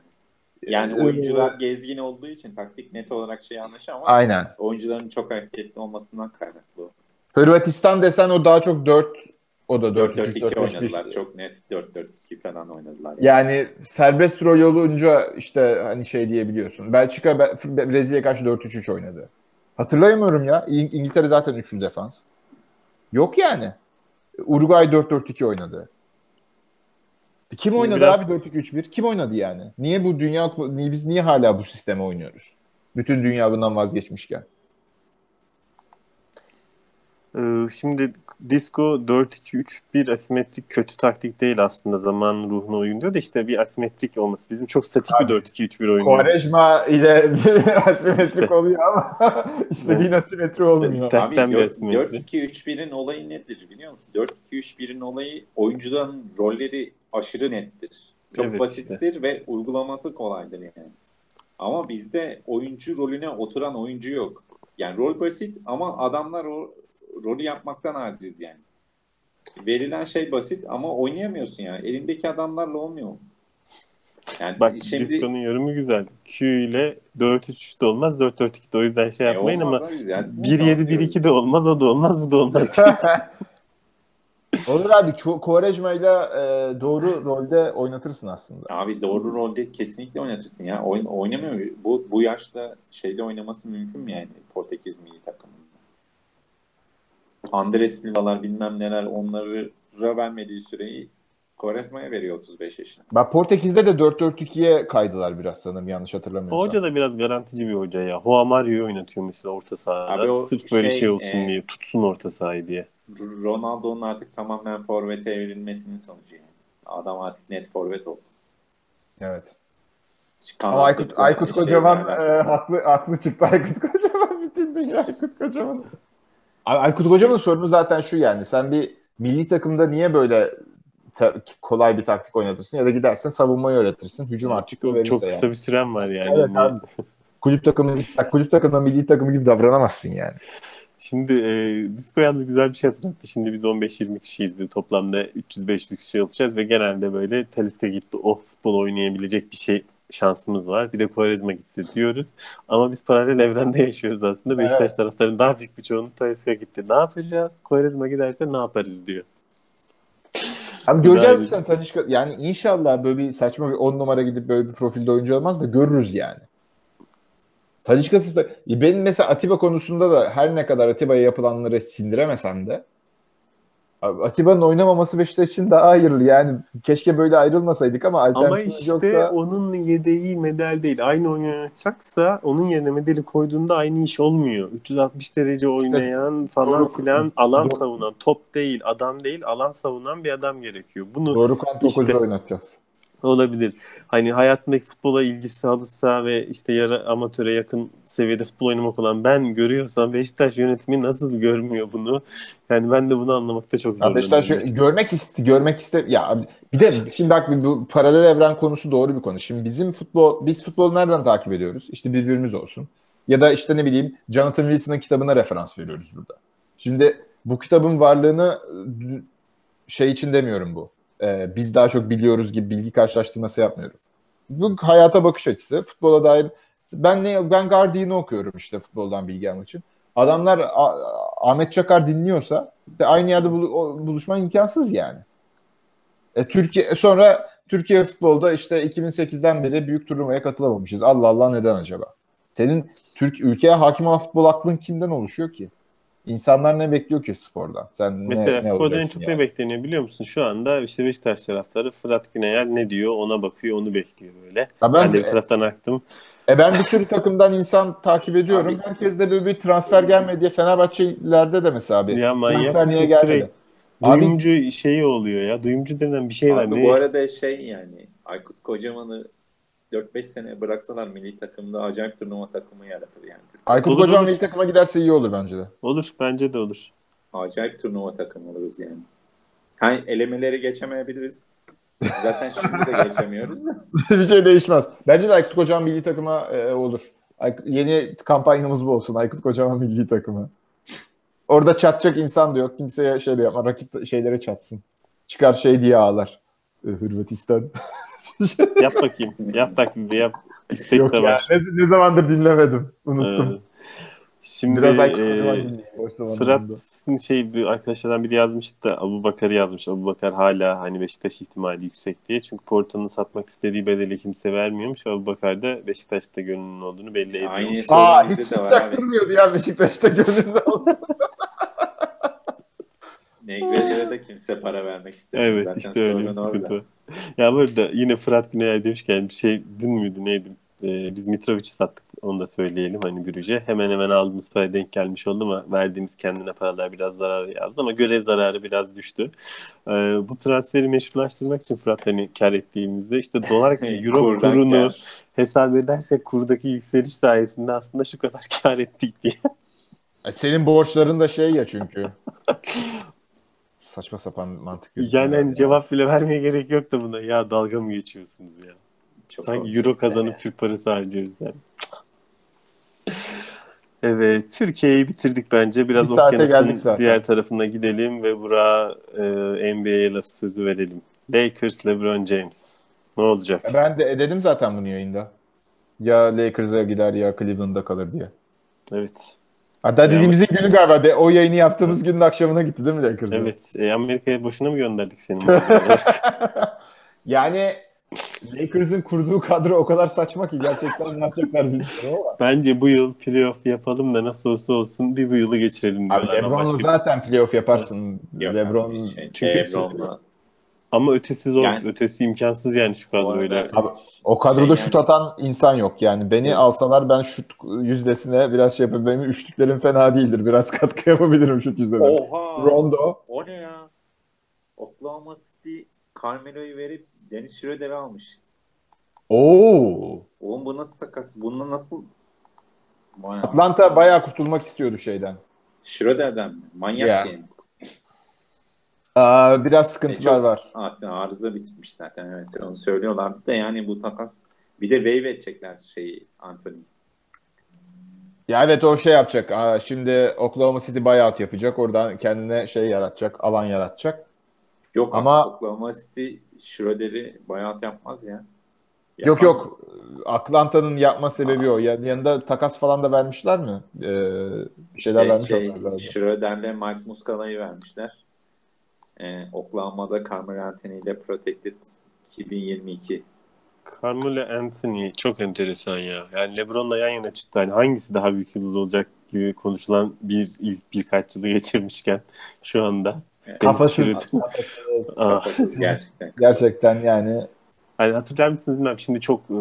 Yani ee, oyuncular gezgin olduğu için taktik net olarak şey yanlış ama Aynen. oyuncuların çok hareketli olmasından kaynaklı. Hırvatistan desen o daha çok 4 o da 4-4-2 oynadılar. Çok net 4-4-2 falan oynadılar. Yani. yani serbest rol olunca işte hani şey diyebiliyorsun. Belçika Brezilya'ya karşı 4-3-3 oynadı. Hatırlayamıyorum ya. İng- İngiltere zaten üçlü defans. Yok yani. Uruguay 4-4-2 oynadı. Kim Şimdi oynadı biraz... abi 4-2-3-1? Kim oynadı yani? Niye bu dünya biz niye hala bu sisteme oynuyoruz? Bütün dünya bundan vazgeçmişken. Ee, şimdi Disco 4-2-3-1 asimetrik kötü taktik değil aslında zaman ruhuna uygun diyor da işte bir asimetrik olması. Bizim çok statik Abi, bir 4-2-3-1 oynuyoruz. Quaresma ile <laughs> asimetrik işte. oluyor ama <laughs> istediğin asimetri olmuyor. Tersten bir asimetri. 4-2-3-1'in olayı nedir biliyor musun? 4-2-3-1'in olayı oyuncuların rolleri aşırı nettir. Çok evet, basittir işte. ve uygulaması kolaydır yani. Ama bizde oyuncu rolüne oturan oyuncu yok. Yani rol basit ama adamlar o rolü yapmaktan aciz yani. Verilen şey basit ama oynayamıyorsun yani. Elindeki adamlarla olmuyor. Yani Bak şimdi... Disco'nun yorumu güzel. Q ile 4-3 de olmaz, 4-4-2 de o yüzden şey e, yapmayın e ama yani. 1-7-1-2 de olmaz, o da olmaz, bu da olmaz. <laughs> Olur abi Quaresma ile doğru rolde oynatırsın aslında. Abi doğru rolde kesinlikle oynatırsın ya. Oyn oynamıyor. Bu bu yaşta şeyde oynaması mümkün mü yani Portekiz milli takımında? Andres Silva'lar bilmem neler onları vermediği süreyi Quaresma'ya veriyor 35 yaşında. Bak Portekiz'de de 4-4-2'ye kaydılar biraz sanırım yanlış hatırlamıyorsam. O hoca da biraz garantici bir hoca ya. Juan Mario'yu oynatıyor mesela orta sahada. Sırf böyle şey, şey olsun e, diye. Tutsun orta sahayı diye. Ronaldo'nun artık tamamen forvete evrilmesinin sonucu yani. Adam artık net forvet oldu. Evet. Ama Aykut, Aykut Kocaman e, haklı, haklı çıktı. Aykut Kocaman bütün dünya Aykut Kocaman. Aykut Kocaman'ın sorunu zaten şu yani. Sen bir milli takımda niye böyle kolay bir taktik oynatırsın ya da gidersin savunmayı öğretirsin. Hücum artık Çok, çok kısa yani. bir süren var yani. Evet, abi. <laughs> kulüp takımı kulüp takımında milli takımı gibi davranamazsın yani. Şimdi e, Disco yalnız güzel bir şey hatırlattı. Şimdi biz 15-20 kişiyiz. Toplamda 300-500 kişi olacağız ve genelde böyle Taliska gitti o futbol oynayabilecek bir şey şansımız var. Bir de Quaresma gitse diyoruz. Ama biz paralel evrende yaşıyoruz aslında. Beşiktaş evet. taraftarının daha büyük bir çoğunluğu Taliska gitti. Ne yapacağız? Quaresma giderse ne yaparız diyor. Abi göreceğiz sen Tanışka? Yani inşallah böyle bir saçma bir 10 numara gidip böyle bir profilde oyuncu olmaz da görürüz yani. Talişkasız da benim mesela Atiba konusunda da her ne kadar Atiba'ya yapılanları sindiremesem de Atiba'nın oynamaması Beşiktaş için daha hayırlı. Yani keşke böyle ayrılmasaydık ama alternatif Ama işte yoksa... onun yedeği medel değil. Aynı oynayacaksa onun yerine medeli koyduğunda aynı iş olmuyor. 360 derece oynayan falan doğru, filan alan doğru. savunan top değil, adam değil, alan savunan bir adam gerekiyor. Bunu Doğru kan işte, oynatacağız. Olabilir. Hani hayatındaki futbola ilgisi halısa ve işte yarı amatöre yakın seviyede futbol oynamak olan ben görüyorsam Beşiktaş yönetimi nasıl görmüyor bunu? Yani ben de bunu anlamakta çok zorlanıyorum. Beşiktaş görmek iste görmek iste ya bir de şimdi bak bu paralel evren konusu doğru bir konu. Şimdi bizim futbol biz futbolu nereden takip ediyoruz? İşte birbirimiz olsun. Ya da işte ne bileyim Jonathan Wilson'ın kitabına referans veriyoruz burada. Şimdi bu kitabın varlığını şey için demiyorum bu e, biz daha çok biliyoruz gibi bilgi karşılaştırması yapmıyorum. Bu hayata bakış açısı. Futbola dair ben ne ben Guardian'ı okuyorum işte futboldan bilgi almak için. Adamlar A, Ahmet Çakar dinliyorsa de aynı yerde bul, buluşma imkansız yani. E, Türkiye e, sonra Türkiye futbolda işte 2008'den beri büyük turnuvaya katılamamışız. Allah Allah neden acaba? Senin Türk ülkeye hakim olan futbol aklın kimden oluşuyor ki? İnsanlar ne bekliyor ki spordan? Sen Mesela ne, spordan en çok yani? ne bekleniyor biliyor musun? Şu anda işte Beşiktaş taraftarı Fırat Güneyel ne diyor ona bakıyor onu bekliyor böyle. Ya ben, ben de bir taraftan aktım. E ben bir sürü takımdan insan takip ediyorum. Abi, Herkes de böyle bir transfer gelmedi diye Fenerbahçelilerde de mesela abi. Ya manyak niye gelmedi? Duyumcu abi, şeyi oluyor ya. Duyumcu denen bir şey abi var. Bu ne? arada şey yani Aykut Kocaman'ı 4-5 sene bıraksalar milli takımda acayip turnuva takımı yaratır yani. Aykut olur, Kocaman milli takıma giderse iyi olur bence de. Olur bence de olur. Acayip turnuva takımı oluruz yani. Hani elemeleri geçemeyebiliriz. Zaten şimdi de geçemiyoruz da. <laughs> bir şey değişmez. Bence de Aykut Kocaman milli takıma e, olur. Ay, yeni kampanyamız bu olsun. Aykut Kocaman milli takımı. Orada çatacak insan da yok. Kimseye şey de yapma. Rakip şeylere çatsın. Çıkar şey diye ağlar. Hırvatistan. <laughs> yap bakayım. Yap taklidi yap. İstek Yok de var. Ya, ne, ne zamandır dinlemedim. Unuttum. Ee, şimdi Biraz e, Fırat'ın şey bir arkadaşlardan biri yazmıştı da Abu Bakar'ı yazmış. Abu Bakar hala hani Beşiktaş ihtimali yüksek diye. Çünkü Porto'nun satmak istediği bedeli kimse vermiyormuş. Abu Bakar da Beşiktaş'ta gönlünün olduğunu belli ediyor. Aa hiç hiç çaktırmıyordu ya Beşiktaş'ta gönlünün olduğunu. Negre'lere de <laughs> kimse para vermek istemiyor. Evet Zaten işte öyle bir sıkıntı Ya burada yine Fırat Güneyel demişken bir şey dün müydü neydi? Ee, biz Mitrovic'i sattık onu da söyleyelim hani Brüj'e. Hemen hemen aldığımız para denk gelmiş oldu ama verdiğimiz kendine paralar biraz zarar yazdı ama görev zararı biraz düştü. Ee, bu transferi meşrulaştırmak için Fırat hani kar ettiğimizde işte dolar <laughs> euro kurunu kar. hesap edersek kurdaki yükseliş sayesinde aslında şu kadar <laughs> kar ettik diye. Senin borçların da şey ya çünkü. Saçma sapan mantık. Yani hani cevap bile vermeye gerek yok da buna. Ya dalga mı geçiyorsunuz ya? Çok Sanki euro kazanıp Türk parası harcıyoruz yani. <laughs> Evet, Türkiye'yi bitirdik bence. Biraz Bir okyanusun diğer tarafına gidelim ve bura e, NBA'ye laf sözü verelim. Lakers, LeBron James. Ne olacak? Ben de dedim zaten bunu yayında. Ya Lakers'a gider ya Cleveland'da kalır diye. Evet. Hatta dediğimizin günü galiba. De, o yayını yaptığımız günün akşamına gitti değil mi Lakers'a? Evet. E, Amerika'ya boşuna mı gönderdik seni? <laughs> yani Lakers'ın kurduğu kadro o kadar saçma ki gerçekten ne yapacaklar bilmiyorum ama. Bence bu yıl playoff yapalım da nasıl olsa olsun bir bu yılı geçirelim. Abi Lebron'la zaten playoff yaparsın. Yok, Lebron şey, çünkü Lebron'la ama ötesi zor. Yani, ötesi imkansız yani şu kadroyla. Abi, o kadroda şey şut yani. atan insan yok. Yani beni evet. alsalar ben şut yüzdesine biraz şey yapayım. Benim üçlüklerim fena değildir. Biraz <laughs> katkı yapabilirim şut yüzdesine. Oha. Rondo. O ne ya? Oklahoma City Carmelo'yu verip Dennis Schroeder'i almış. Oo. Oğlum bu nasıl takas? Bununla nasıl Vay Atlanta aslında. bayağı kurtulmak istiyordu şeyden. Schroeder'den mi? Manyak yeah. değil Aa, biraz sıkıntılar e, var. Arıza bitmiş zaten evet onu söylüyorlardı da yani bu takas bir de wave edecekler şeyi Anthony. Ya evet o şey yapacak. Aa, şimdi Oklahoma City buyout yapacak. Oradan kendine şey yaratacak, alan yaratacak. Yok ama Oklahoma City Schroeder'i buyout yapmaz ya. Yapar yok yok. Atlanta'nın yapma sebebi Aa. o. Yani yanında takas falan da vermişler mi? Ee, bir şeyler işte, vermiş şey, Schroeder'le Mike Muscala'yı vermişler. Ee, Oklahoma'da Carmelo Anthony ile Protected 2022. Carmelo Anthony çok enteresan ya. Yani LeBron'la yan yana çıktı. Hani hangisi daha büyük yıldız olacak gibi konuşulan bir ilk birkaç yılı geçirmişken şu anda. Kafasız. Kafasız. Kafasız gerçekten. Gerçekten yani Hani hatırlar mısınız bilmem şimdi çok e,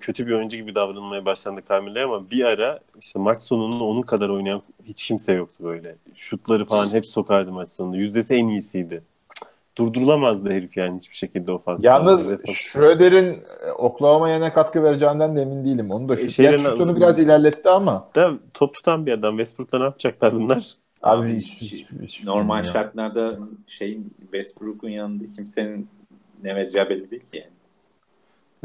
kötü bir oyuncu gibi davranılmaya başlandı Carmelo'ya ama bir ara işte maç sonunda onun kadar oynayan hiç kimse yoktu böyle. Şutları falan hep sokardı maç sonunda. Yüzdesi en iyisiydi. Durdurulamazdı herif yani hiçbir şekilde o fazla. Yalnız Schroeder'in e, Oklahoma'ya ne katkı vereceğinden de emin değilim. Onu da e, şut, şutunu biraz ilerletti ama. Da top tutan bir adam. Westbrook'la ne yapacaklar bunlar? Abi hiç, hiç, hiç normal şartlarda şey Westbrook'un yanında kimsenin ne vereceği belli değil ki yani.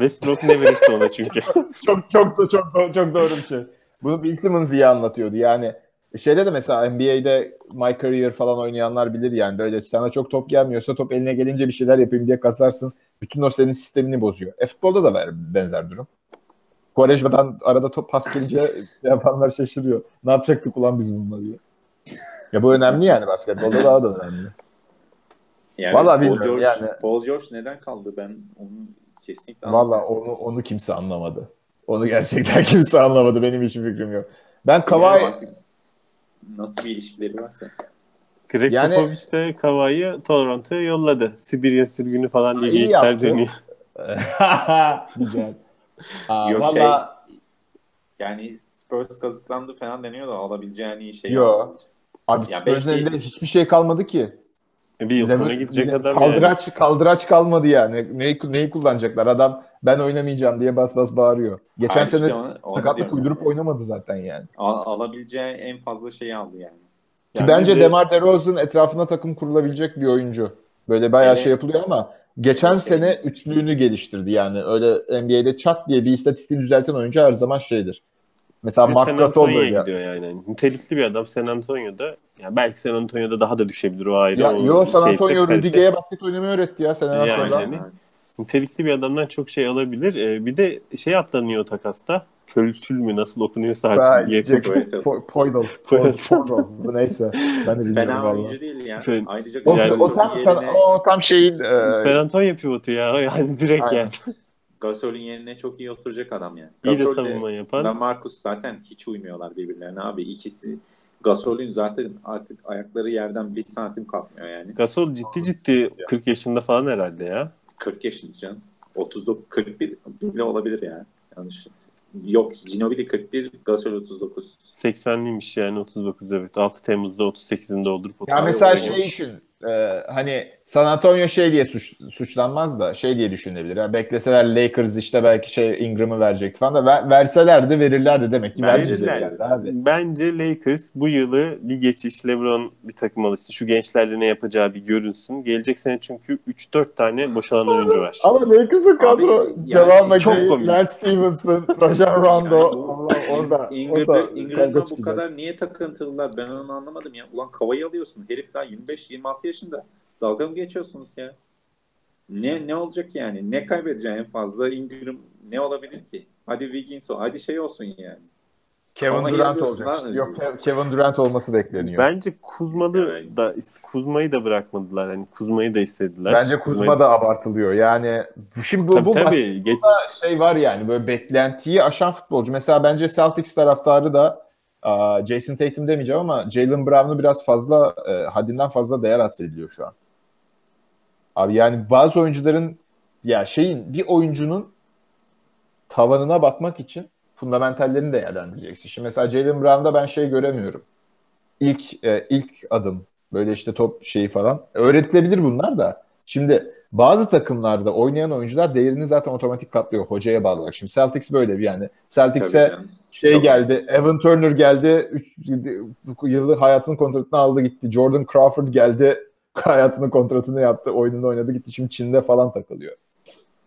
Westbrook ne verirse ona çünkü. <laughs> çok çok çok çok çok doğru bir şey. Bunu Bill Simmons iyi anlatıyordu. Yani şeyde de mesela NBA'de My Career falan oynayanlar bilir yani böyle sana çok top gelmiyorsa top eline gelince bir şeyler yapayım diye kasarsın. Bütün o senin sistemini bozuyor. E futbolda da var benzer durum. Quaresma'dan arada top pas gelince <laughs> yapanlar şaşırıyor. Ne yapacaktık ulan biz bunları diye. Ya bu önemli yani basketbolda daha da önemli. Yani Vallahi Paul bilmiyorum George, yani. Paul George neden kaldı ben onu Kesinlikle Valla onu, onu kimse anlamadı. Onu gerçekten <laughs> kimse anlamadı. Benim hiçbir fikrim yok. Ben Kavai... Nasıl bir ilişkileri varsa. Greg yani... Popovich de Kavai'yi Toronto'ya yolladı. Sibirya sürgünü falan diye geyikler dönüyor. <laughs> Güzel. Aa, Yok valla... şey, yani Spurs kazıklandı falan deniyor da alabileceğini şey Yok. Abi Spurs'un belki... elinde hiçbir şey kalmadı ki. E, bir yıl sonra gidecek adam kaldıraç, yani. Kaldıraç kalmadı yani. Neyi, neyi kullanacaklar? Adam ben oynamayacağım diye bas bas bağırıyor. Geçen Hayır, sene işte onu, sakatlık uydurup oynamadı zaten yani. Al, alabileceği en fazla şeyi aldı yani. Ki yani bence de... DeMar DeRozan etrafına takım kurulabilecek bir oyuncu. Böyle bayağı evet. şey yapılıyor ama geçen evet. sene üçlüğünü geliştirdi yani. Öyle NBA'de çat diye bir istatistiğini düzelten oyuncu her zaman şeydir. Mesela Ve Mark Gasol böyle gidiyor yani. Nitelikli bir adam San Antonio'da. Ya belki San Antonio'da daha da düşebilir o ayrı. Ya, yo San Antonio Rudiger'e basket oynamayı öğretti ya seneler yani, sonra. Yani, nitelikli bir adamdan çok şey alabilir. Ee, bir de şey atlanıyor takasta. Pöltül mü nasıl okunuyorsa artık. <laughs> Poydol. Poydol. Bu neyse. Ben de bilmiyorum. Fena oyuncu değil ya. Ayrıca o, yani, o, tam, yerine... o tam şeyin... E... San Antonio pivotu ya. <laughs> Yani direkt Aynen. yani. Gasol'ün yerine çok iyi oturacak adam yani. İyi Gasol de savunma yapan. Da Marcus zaten hiç uymuyorlar birbirlerine abi. İkisi Gasol'ün zaten artık ayakları yerden bir santim kalkmıyor yani. Gasol ciddi ciddi 40 yaşında falan herhalde ya. 40 yaşında canım. 39, 41 bile olabilir yani. Yanlış. Yok Ginobili 41, Gasol 39. 80'liymiş yani 39 evet. 6 Temmuz'da 38'inde doldurup Ya mesela şey için e, hani San Antonio şey diye suç, suçlanmaz da şey diye düşünebilir. Yani bekleseler Lakers işte belki şey Ingram'ı verecekti falan da ver, verselerdi verirlerdi demek ki verirlerdi. Abi. Bence Lakers bu yılı bir geçiş LeBron bir takım alışsın. Şu gençlerle ne yapacağı bir görünsün. Gelecek sene çünkü 3-4 tane boşalan oyuncu var. Ama Lakers'ın kadro Jamal McGee, Lance Stevenson, Rajon Rondo yani, orada. Ingram'ı Ingram bu kadar niye takıntılılar ben onu anlamadım ya. Ulan kavayı alıyorsun. Herif daha 25-26 yaşında. Dalga mı geçiyorsunuz ya? Ne ne olacak yani? Ne kaybedeceğin en fazla Ingram ne olabilir ki? Hadi Wiggins o. Hadi şey olsun yani. Kevin Durant olacak. Yok Kevin Durant olması bekleniyor. Bence Kuzma'yı da Kuzma'yı da bırakmadılar. Hani Kuzma'yı da istediler. Bence Kuzma Kuzma'yı... da abartılıyor. Yani şimdi bu, tabii, bu tabii. Geç... şey var yani böyle beklentiyi aşan futbolcu. Mesela bence Celtics taraftarı da Jason Tatum demeyeceğim ama Jalen Brown'u biraz fazla e, haddinden fazla değer atfediliyor şu an. Abi yani bazı oyuncuların ya şeyin bir oyuncunun tavanına bakmak için fundamentallerini değerlendireceksin. Şimdi mesela Jalen Brown'da ben şey göremiyorum. İlk e, ilk adım böyle işte top şeyi falan öğretilebilir bunlar da. Şimdi bazı takımlarda oynayan oyuncular değerini zaten otomatik katlıyor hocaya bağlı olarak. Şimdi Celtics böyle bir yani. Celtics'e şey Çok geldi, önemli. Evan Turner geldi, 3 yıllık hayatının kontratını aldı gitti. Jordan Crawford geldi, <laughs> hayatının kontratını yaptı, oyununu oynadı gitti. Şimdi Çin'de falan takılıyor.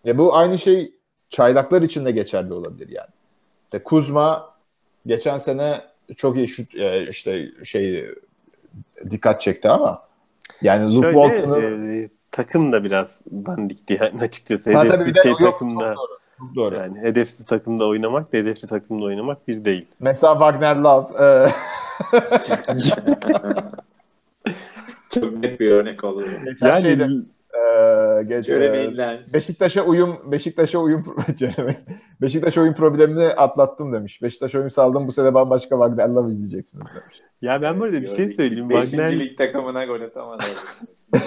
Ya bu aynı şey çaylaklar için de geçerli olabilir yani. İşte Kuzma geçen sene çok iyi şut e, işte şey dikkat çekti ama yani Luke Walton'ın e, takım da biraz dandikti yani <laughs> açıkçası. Hedefsiz şey yok, takımda. Doğru. Doğru. Yani hedefsiz takımda oynamak da hedefli takımda oynamak bir değil. Mesela Wagner Love. E... <laughs> Çok net bir örnek olur. yani şeyde, e, geç, e, Beşiktaş'a uyum Beşiktaş'a uyum <laughs> Beşiktaş oyun problemini atlattım demiş. Beşiktaş uyum saldım bu sene bambaşka Wagner Love izleyeceksiniz demiş. Ya ben burada bir şey söyleyeyim. Beşinci lig takımına gol atamadı. <laughs>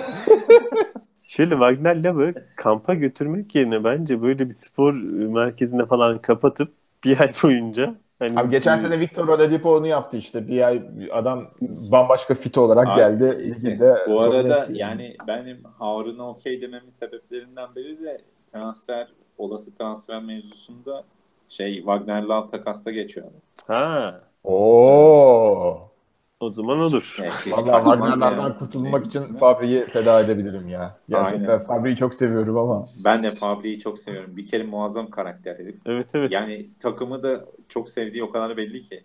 Şöyle Wagner Love'ı kampa götürmek yerine bence böyle bir spor merkezinde falan kapatıp bir ay boyunca Hani Abi geçen sene Victor Oladipo onu yaptı işte. Bir ay adam bambaşka fit olarak Abi, geldi. Liginde bu arada yani benim Harun'a okey dememin sebeplerinden biri de transfer olası transfer mevzusunda şey Wagner Love takasta geçiyor. Ha. Oo. O zaman olur. <laughs> Valla Wagner'lardan kurtulmak için Fabri'yi feda edebilirim ya. Gerçekten Fabri'yi çok seviyorum ama. Ben de Fabri'yi çok seviyorum. Bir kere muazzam karakter herif. Evet evet. Yani takımı da çok sevdiği o kadar belli ki.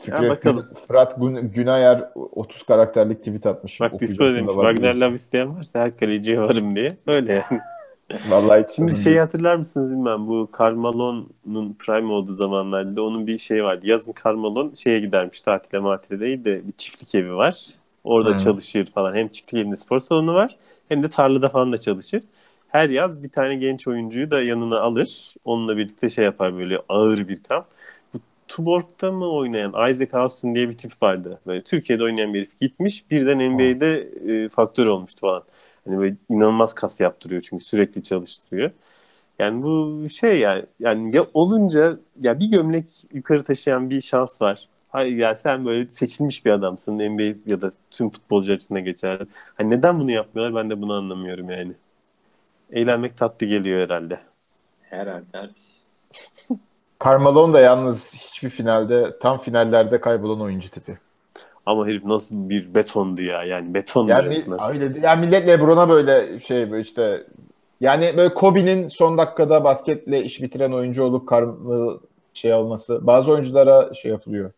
Fikret, ya bakalım. Fırat Günayer 30 karakterlik tweet atmış. Bak Discord'a demiş Wagner Love isteyen varsa her kaleciye varım diye. Öyle yani. <laughs> Vallahi Şimdi şey hatırlar mısınız bilmem bu Carmelo'nun prime olduğu zamanlarda onun bir şey vardı. Yazın Carmelon şeye gidermiş tatile matile değil de bir çiftlik evi var. Orada hmm. çalışır falan. Hem çiftlik evinde spor salonu var hem de tarlada falan da çalışır. Her yaz bir tane genç oyuncuyu da yanına alır. Onunla birlikte şey yapar böyle ağır bir kamp. Bu Tuborg'da mı oynayan Isaac Austin diye bir tip vardı. Böyle Türkiye'de oynayan bir herif gitmiş. Birden NBA'de e, faktör olmuştu falan. Hani böyle inanılmaz kas yaptırıyor çünkü sürekli çalıştırıyor. Yani bu şey yani yani ya olunca ya bir gömlek yukarı taşıyan bir şans var. Hayır ya sen böyle seçilmiş bir adamsın NBA ya da tüm futbolcu açısından geçer. Hani neden bunu yapmıyorlar ben de bunu anlamıyorum yani. Eğlenmek tatlı geliyor herhalde. Herhalde abi. Carmelo da yalnız hiçbir finalde tam finallerde kaybolan oyuncu tipi. Ama herif nasıl bir betondu ya. Yani beton yani, resmen. Öyle, yani millet Lebron'a böyle şey böyle işte yani böyle Kobe'nin son dakikada basketle iş bitiren oyuncu olup karnı şey olması bazı oyunculara şey yapılıyor.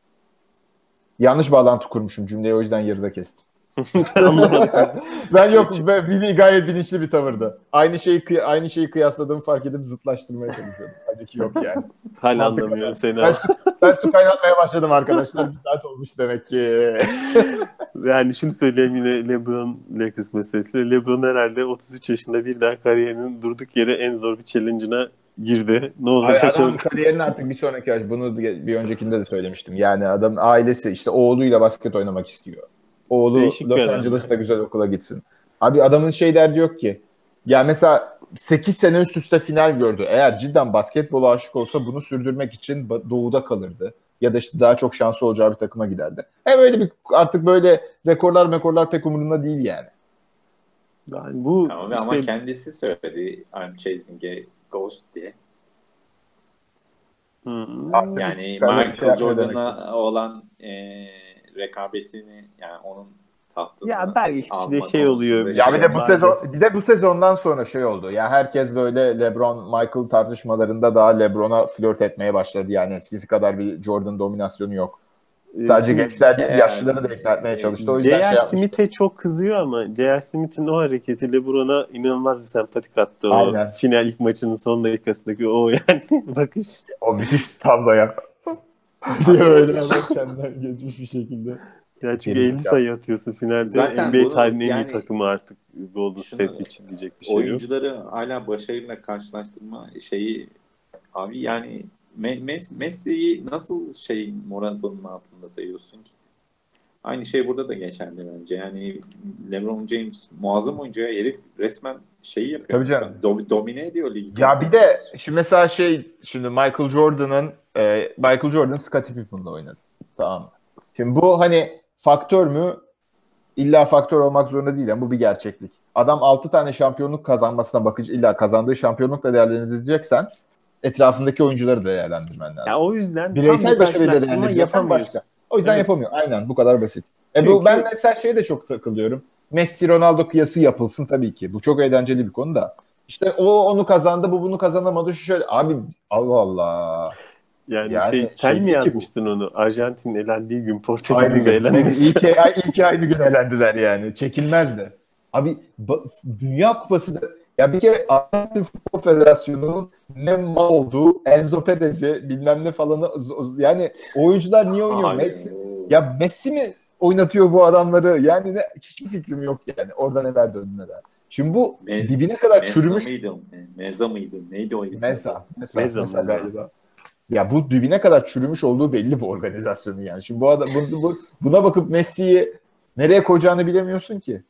Yanlış bağlantı kurmuşum cümleyi o yüzden yarıda kestim. <laughs> ben yok ben, Billy gayet bilinçli bir tavırdı. Aynı şeyi aynı şeyi kıyasladığımı fark edip zıtlaştırmaya çalışıyorum. Halbuki yok yani. Hala anlamıyorum seni. Ben, su, ben su kaynatmaya başladım arkadaşlar. Bir saat olmuş demek ki. yani şunu söyleyeyim yine LeBron Lakers meselesi. LeBron herhalde 33 yaşında bir daha kariyerinin durduk yere en zor bir challenge'ına girdi. Ne oldu? Hayır, adam kariyerin artık bir sonraki yaş. Bunu bir öncekinde de söylemiştim. Yani adam ailesi işte oğluyla basket oynamak istiyor. Oğlu Değişik Los Angeles'ta güzel okula gitsin. Abi adamın şey derdi yok ki. Ya mesela 8 sene üst üste final gördü. Eğer cidden basketbola aşık olsa bunu sürdürmek için doğuda kalırdı. Ya da işte daha çok şansı olacağı bir takıma giderdi. Hem öyle bir artık böyle rekorlar mekorlar pek umurunda değil yani. Yani bu ama, işte... ama kendisi söyledi I'm chasing a ghost diye. Hmm. Yani Michael Jordan'a olan e, rekabetini yani onun tattığını ya belki de şey oluyor. Ya bir de bu sezon bir de bu sezondan sonra şey oldu. Ya herkes böyle LeBron Michael tartışmalarında daha LeBron'a flört etmeye başladı. Yani eskisi kadar bir Jordan dominasyonu yok. Ee, Sadece gençler değil, yaşlıları da ikna etmeye çalıştı. O yüzden J.R. şey Smith'e çok kızıyor ama J.R. Smith'in o hareketi LeBron'a inanılmaz bir sempatik attı. O Aynen. final ilk maçının son dakikasındaki o yani <laughs> bakış. O müthiş tablo ya. Diye öyle adam kendinden geçmiş bir şekilde. Ya çünkü 50 sayı atıyorsun finalde Zaten NBA tarihinin en iyi takımı artık Golden State için diyecek bir şey yok. Oyuncuları hala başarıyla karşılaştırma şeyi abi yani Messi'yi nasıl şey Moranto'nun altında sayıyorsun ki? Aynı şey burada da geçerli bence. Yani LeBron James muazzam oyuncu herif resmen şeyi yapıyor. Tabii canım. Do- domine ediyor ligi. Ya bir de şimdi mesela şey şimdi Michael Jordan'ın e, Michael Jordan Scottie Pippen'la oynadı. Tamam. Şimdi bu hani faktör mü? İlla faktör olmak zorunda değil. Yani bu bir gerçeklik. Adam 6 tane şampiyonluk kazanmasına bakınca illa kazandığı şampiyonlukla değerlendireceksen etrafındaki oyuncuları değerlendirmen lazım. Ya o yüzden bireysel başarıyla değerlendireceksen başka. O yüzden evet. yapamıyor. Aynen bu kadar basit. Çünkü... E bu, ben mesela şeye de çok takılıyorum. Messi Ronaldo kıyası yapılsın tabii ki. Bu çok eğlenceli bir konu da. İşte o onu kazandı, bu bunu kazanamadı. Şu şöyle abi Allah Allah. Yani, yani şey sen şey mi yazmıştın bu. onu? Arjantin'in elendiği gün Portekiz'in de elenmesi. İlk, ilk aynı gün elendiler yani. Çekilmezdi. Abi Dünya Kupası da ya bir kere Arjantin Futbol Federasyonu'nun ne mal olduğu Enzo Perez'i bilmem ne falanı yani oyuncular niye oynuyor? Messi, ya Messi mi oynatıyor bu adamları? Yani ne, hiçbir fikrim yok yani. Orada neler döndü neler. Şimdi bu Mez, dibine kadar Meza çürümüş. Mıydı? Meza mıydı? Neydi o? Meza. Meza, Meza, Meza galiba. Ya bu dibine kadar çürümüş olduğu belli bu organizasyonun yani. Şimdi bu adam bu, bu, buna bakıp Messi'yi nereye koyacağını bilemiyorsun ki.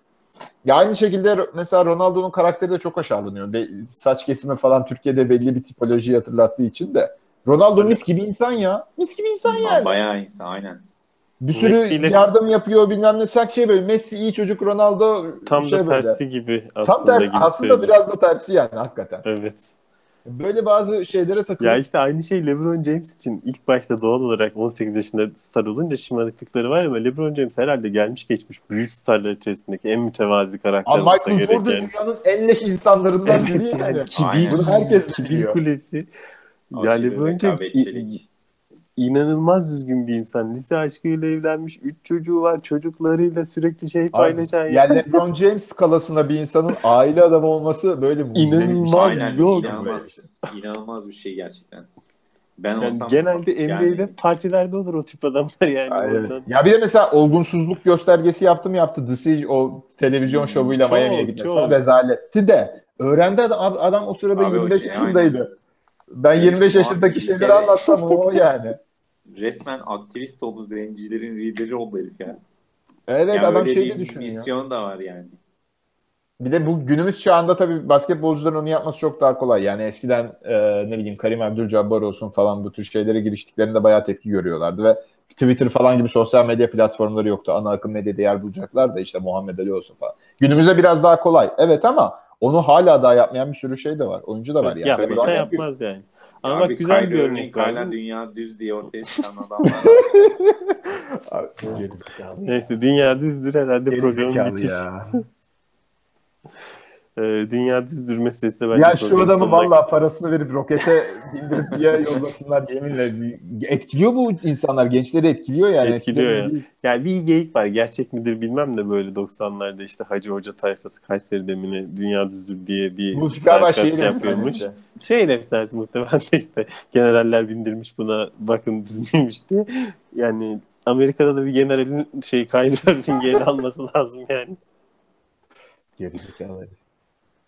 Ya aynı şekilde mesela Ronaldo'nun karakteri de çok aşağılanıyor. Be, saç kesimi falan Türkiye'de belli bir tipoloji hatırlattığı için de. Ronaldo mis gibi insan ya. Mis gibi insan yani. Bayağı insan aynen. Bir sürü Messi'yle... yardım yapıyor bilmem ne sak şey böyle. Messi iyi çocuk Ronaldo tam şey da tersi böyle. gibi aslında Tam tersi, gibi aslında söyleyeyim. biraz da tersi yani hakikaten. Evet. Böyle bazı şeylere takılıyor. Ya işte aynı şey LeBron James için ilk başta doğal olarak 18 yaşında star olunca şımarıklıkları var ama LeBron James herhalde gelmiş geçmiş büyük starlar içerisindeki en mütevazi karakter Ama Michael Jordan dünyanın en leş insanlarından biri yani. Kibir, Bunu herkes kibir kulesi. Ya LeBron James inanılmaz düzgün bir insan. Lise aşkıyla evlenmiş. Üç çocuğu var. Çocuklarıyla sürekli şey paylaşan. Abi, yani LeBron <laughs> James skalasında bir insanın aile adamı olması böyle inanılmaz şey. yok. İnanılmaz, şey. inanılmaz bir şey gerçekten. Ben yani olsam genelde NBA'de yani... partilerde olur o tip adamlar yani. Aynen. Ya bir de mesela olgunsuzluk göstergesi yaptı mı yaptı. The Siege o televizyon hmm, şovuyla çok, Miami'ye gitmesi rezaletti de. Öğrendi adam, adam o sırada Abi 25 şey, yaşındaydı. Aynen. Ben 25 yaşındaki şeyleri anlatsam o yani. Resmen aktivist oldu zencilerin lideri oldu herif yani. Evet yani adam şeyi düşünüyor. Misyon da var yani. Bir de bu günümüz çağında tabii basketbolcuların onu yapması çok daha kolay. Yani eskiden e, ne bileyim Karim Abdul-Jabbar olsun falan bu tür şeylere giriştiklerinde bayağı tepki görüyorlardı ve Twitter falan gibi sosyal medya platformları yoktu. Ana akım medyada yer bulacaklar da işte Muhammed Ali olsun falan. Günümüzde biraz daha kolay. Evet ama onu hala daha yapmayan bir sürü şey de var. Oyuncu da var yani. Yapmasa yapmaz yani. Ama bak güzel bir örnek var. Hala dünya düz diye ortaya çıkan adamlar <laughs> Neyse dünya düzdür herhalde programın bitiş. <laughs> e, dünya düzdür meselesi bence. Ya şu adamı valla parasını verip rokete bindirip diye yollasınlar yeminle. Etkiliyor bu insanlar. Gençleri etkiliyor yani. Etkiliyor ya. Değil. Yani bir geyik var. Gerçek midir bilmem de böyle 90'larda işte Hacı Hoca tayfası Kayseri demini dünya düzdür diye bir bu galiba şey yapıyormuş. Şey efsanesi muhtemelen işte generaller bindirmiş buna bakın düzmüymüş diye. Yani Amerika'da da bir generalin şey Kyrie Irving'i ele alması lazım yani. Gerizekalı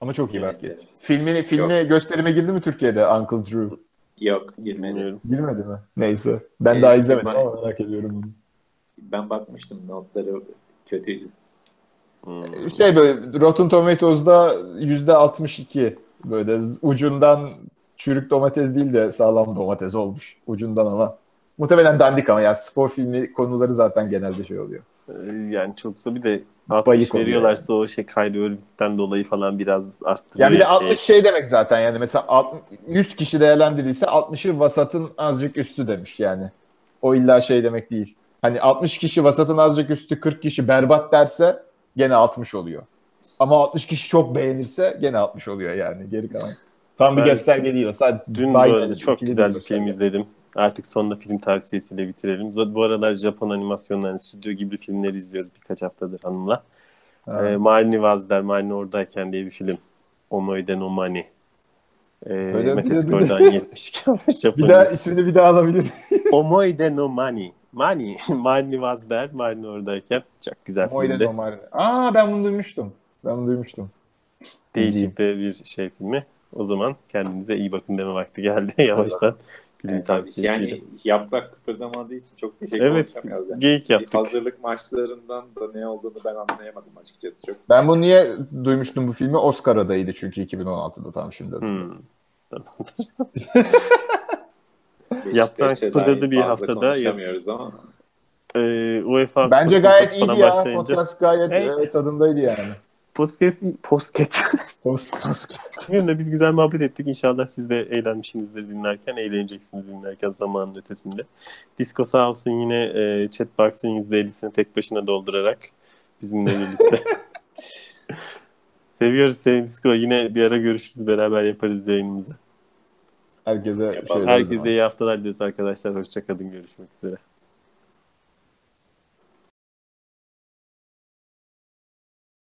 ama çok iyi basket. Filmini filmi Yok. gösterime girdi mi Türkiye'de Uncle Drew? Yok girmedi. Girmedi mi? Neyse. Ben ee, daha izlemedim ben, ama merak ediyorum Ben bakmıştım notları kötüydü. Hmm. Şey böyle Rotten Tomatoes'da yüzde 62 böyle ucundan çürük domates değil de sağlam domates olmuş ucundan ama. Muhtemelen dandik ama yani spor filmi konuları zaten genelde şey oluyor. Ee, yani çoksa bir de 60 veriyorlarsa yani. o şey Kylie Irving'den dolayı falan biraz arttırıyor. Yani bir de 60 şey. şey demek zaten yani mesela 60, 100 kişi değerlendirilse 60'ı vasatın azıcık üstü demiş yani. O illa şey demek değil. Hani 60 kişi vasatın azıcık üstü 40 kişi berbat derse gene 60 oluyor. Ama 60 kişi çok beğenirse gene 60 oluyor yani geri kalan. <laughs> Tam bir gösterge değil o. Sadece dün bu arada çok güzel bir film izledim. Artık sonunda film tavsiyesiyle bitirelim. Bu aralar Japon animasyonları, yani stüdyo gibi filmleri izliyoruz birkaç haftadır hanımla. Ee, Marini Vazder, Marini oradayken diye bir film. Omoide no Mani. Ee, Mete Skor'dan 72 almış Bir <laughs> daha ismini bir daha alabilir Omoide no Mani. Mani. Marini Vazder, Marini oradayken. Çok güzel Omoide filmdi. No Mani. Aa ben bunu duymuştum. Ben bunu duymuştum. Değişik de bir şey filmi. O zaman kendinize iyi bakın deme vakti geldi <laughs> yavaştan. Film evet, Yani yaprak kıpırdamadığı için çok bir şey evet. Yani. Geyik yaptık. Hazırlık maçlarından da ne olduğunu ben anlayamadım açıkçası. Çok. Ben bunu niye duymuştum bu filmi? Oscar adayıydı çünkü 2016'da tam şimdi Hmm. <laughs> <laughs> Yaprak kıpırdadı bir haftada. Konuşamıyoruz ama. e, UEFA Bence gayet iyiydi ya. Podcast gayet hey. tadındaydı yani. Podcast. <laughs> Post, podcast. Bugün biz güzel muhabbet ettik. İnşallah siz de eğlenmişsinizdir dinlerken. Eğleneceksiniz dinlerken zamanın ötesinde. Disco sağ olsun yine e, chatbox'ın %50'sini tek başına doldurarak bizimle birlikte. <laughs> Seviyoruz seni Disco. Yine bir ara görüşürüz. Beraber yaparız yayınımızı. Herkese, Herkese iyi haftalar dileriz arkadaşlar. Hoşçakalın. Görüşmek üzere.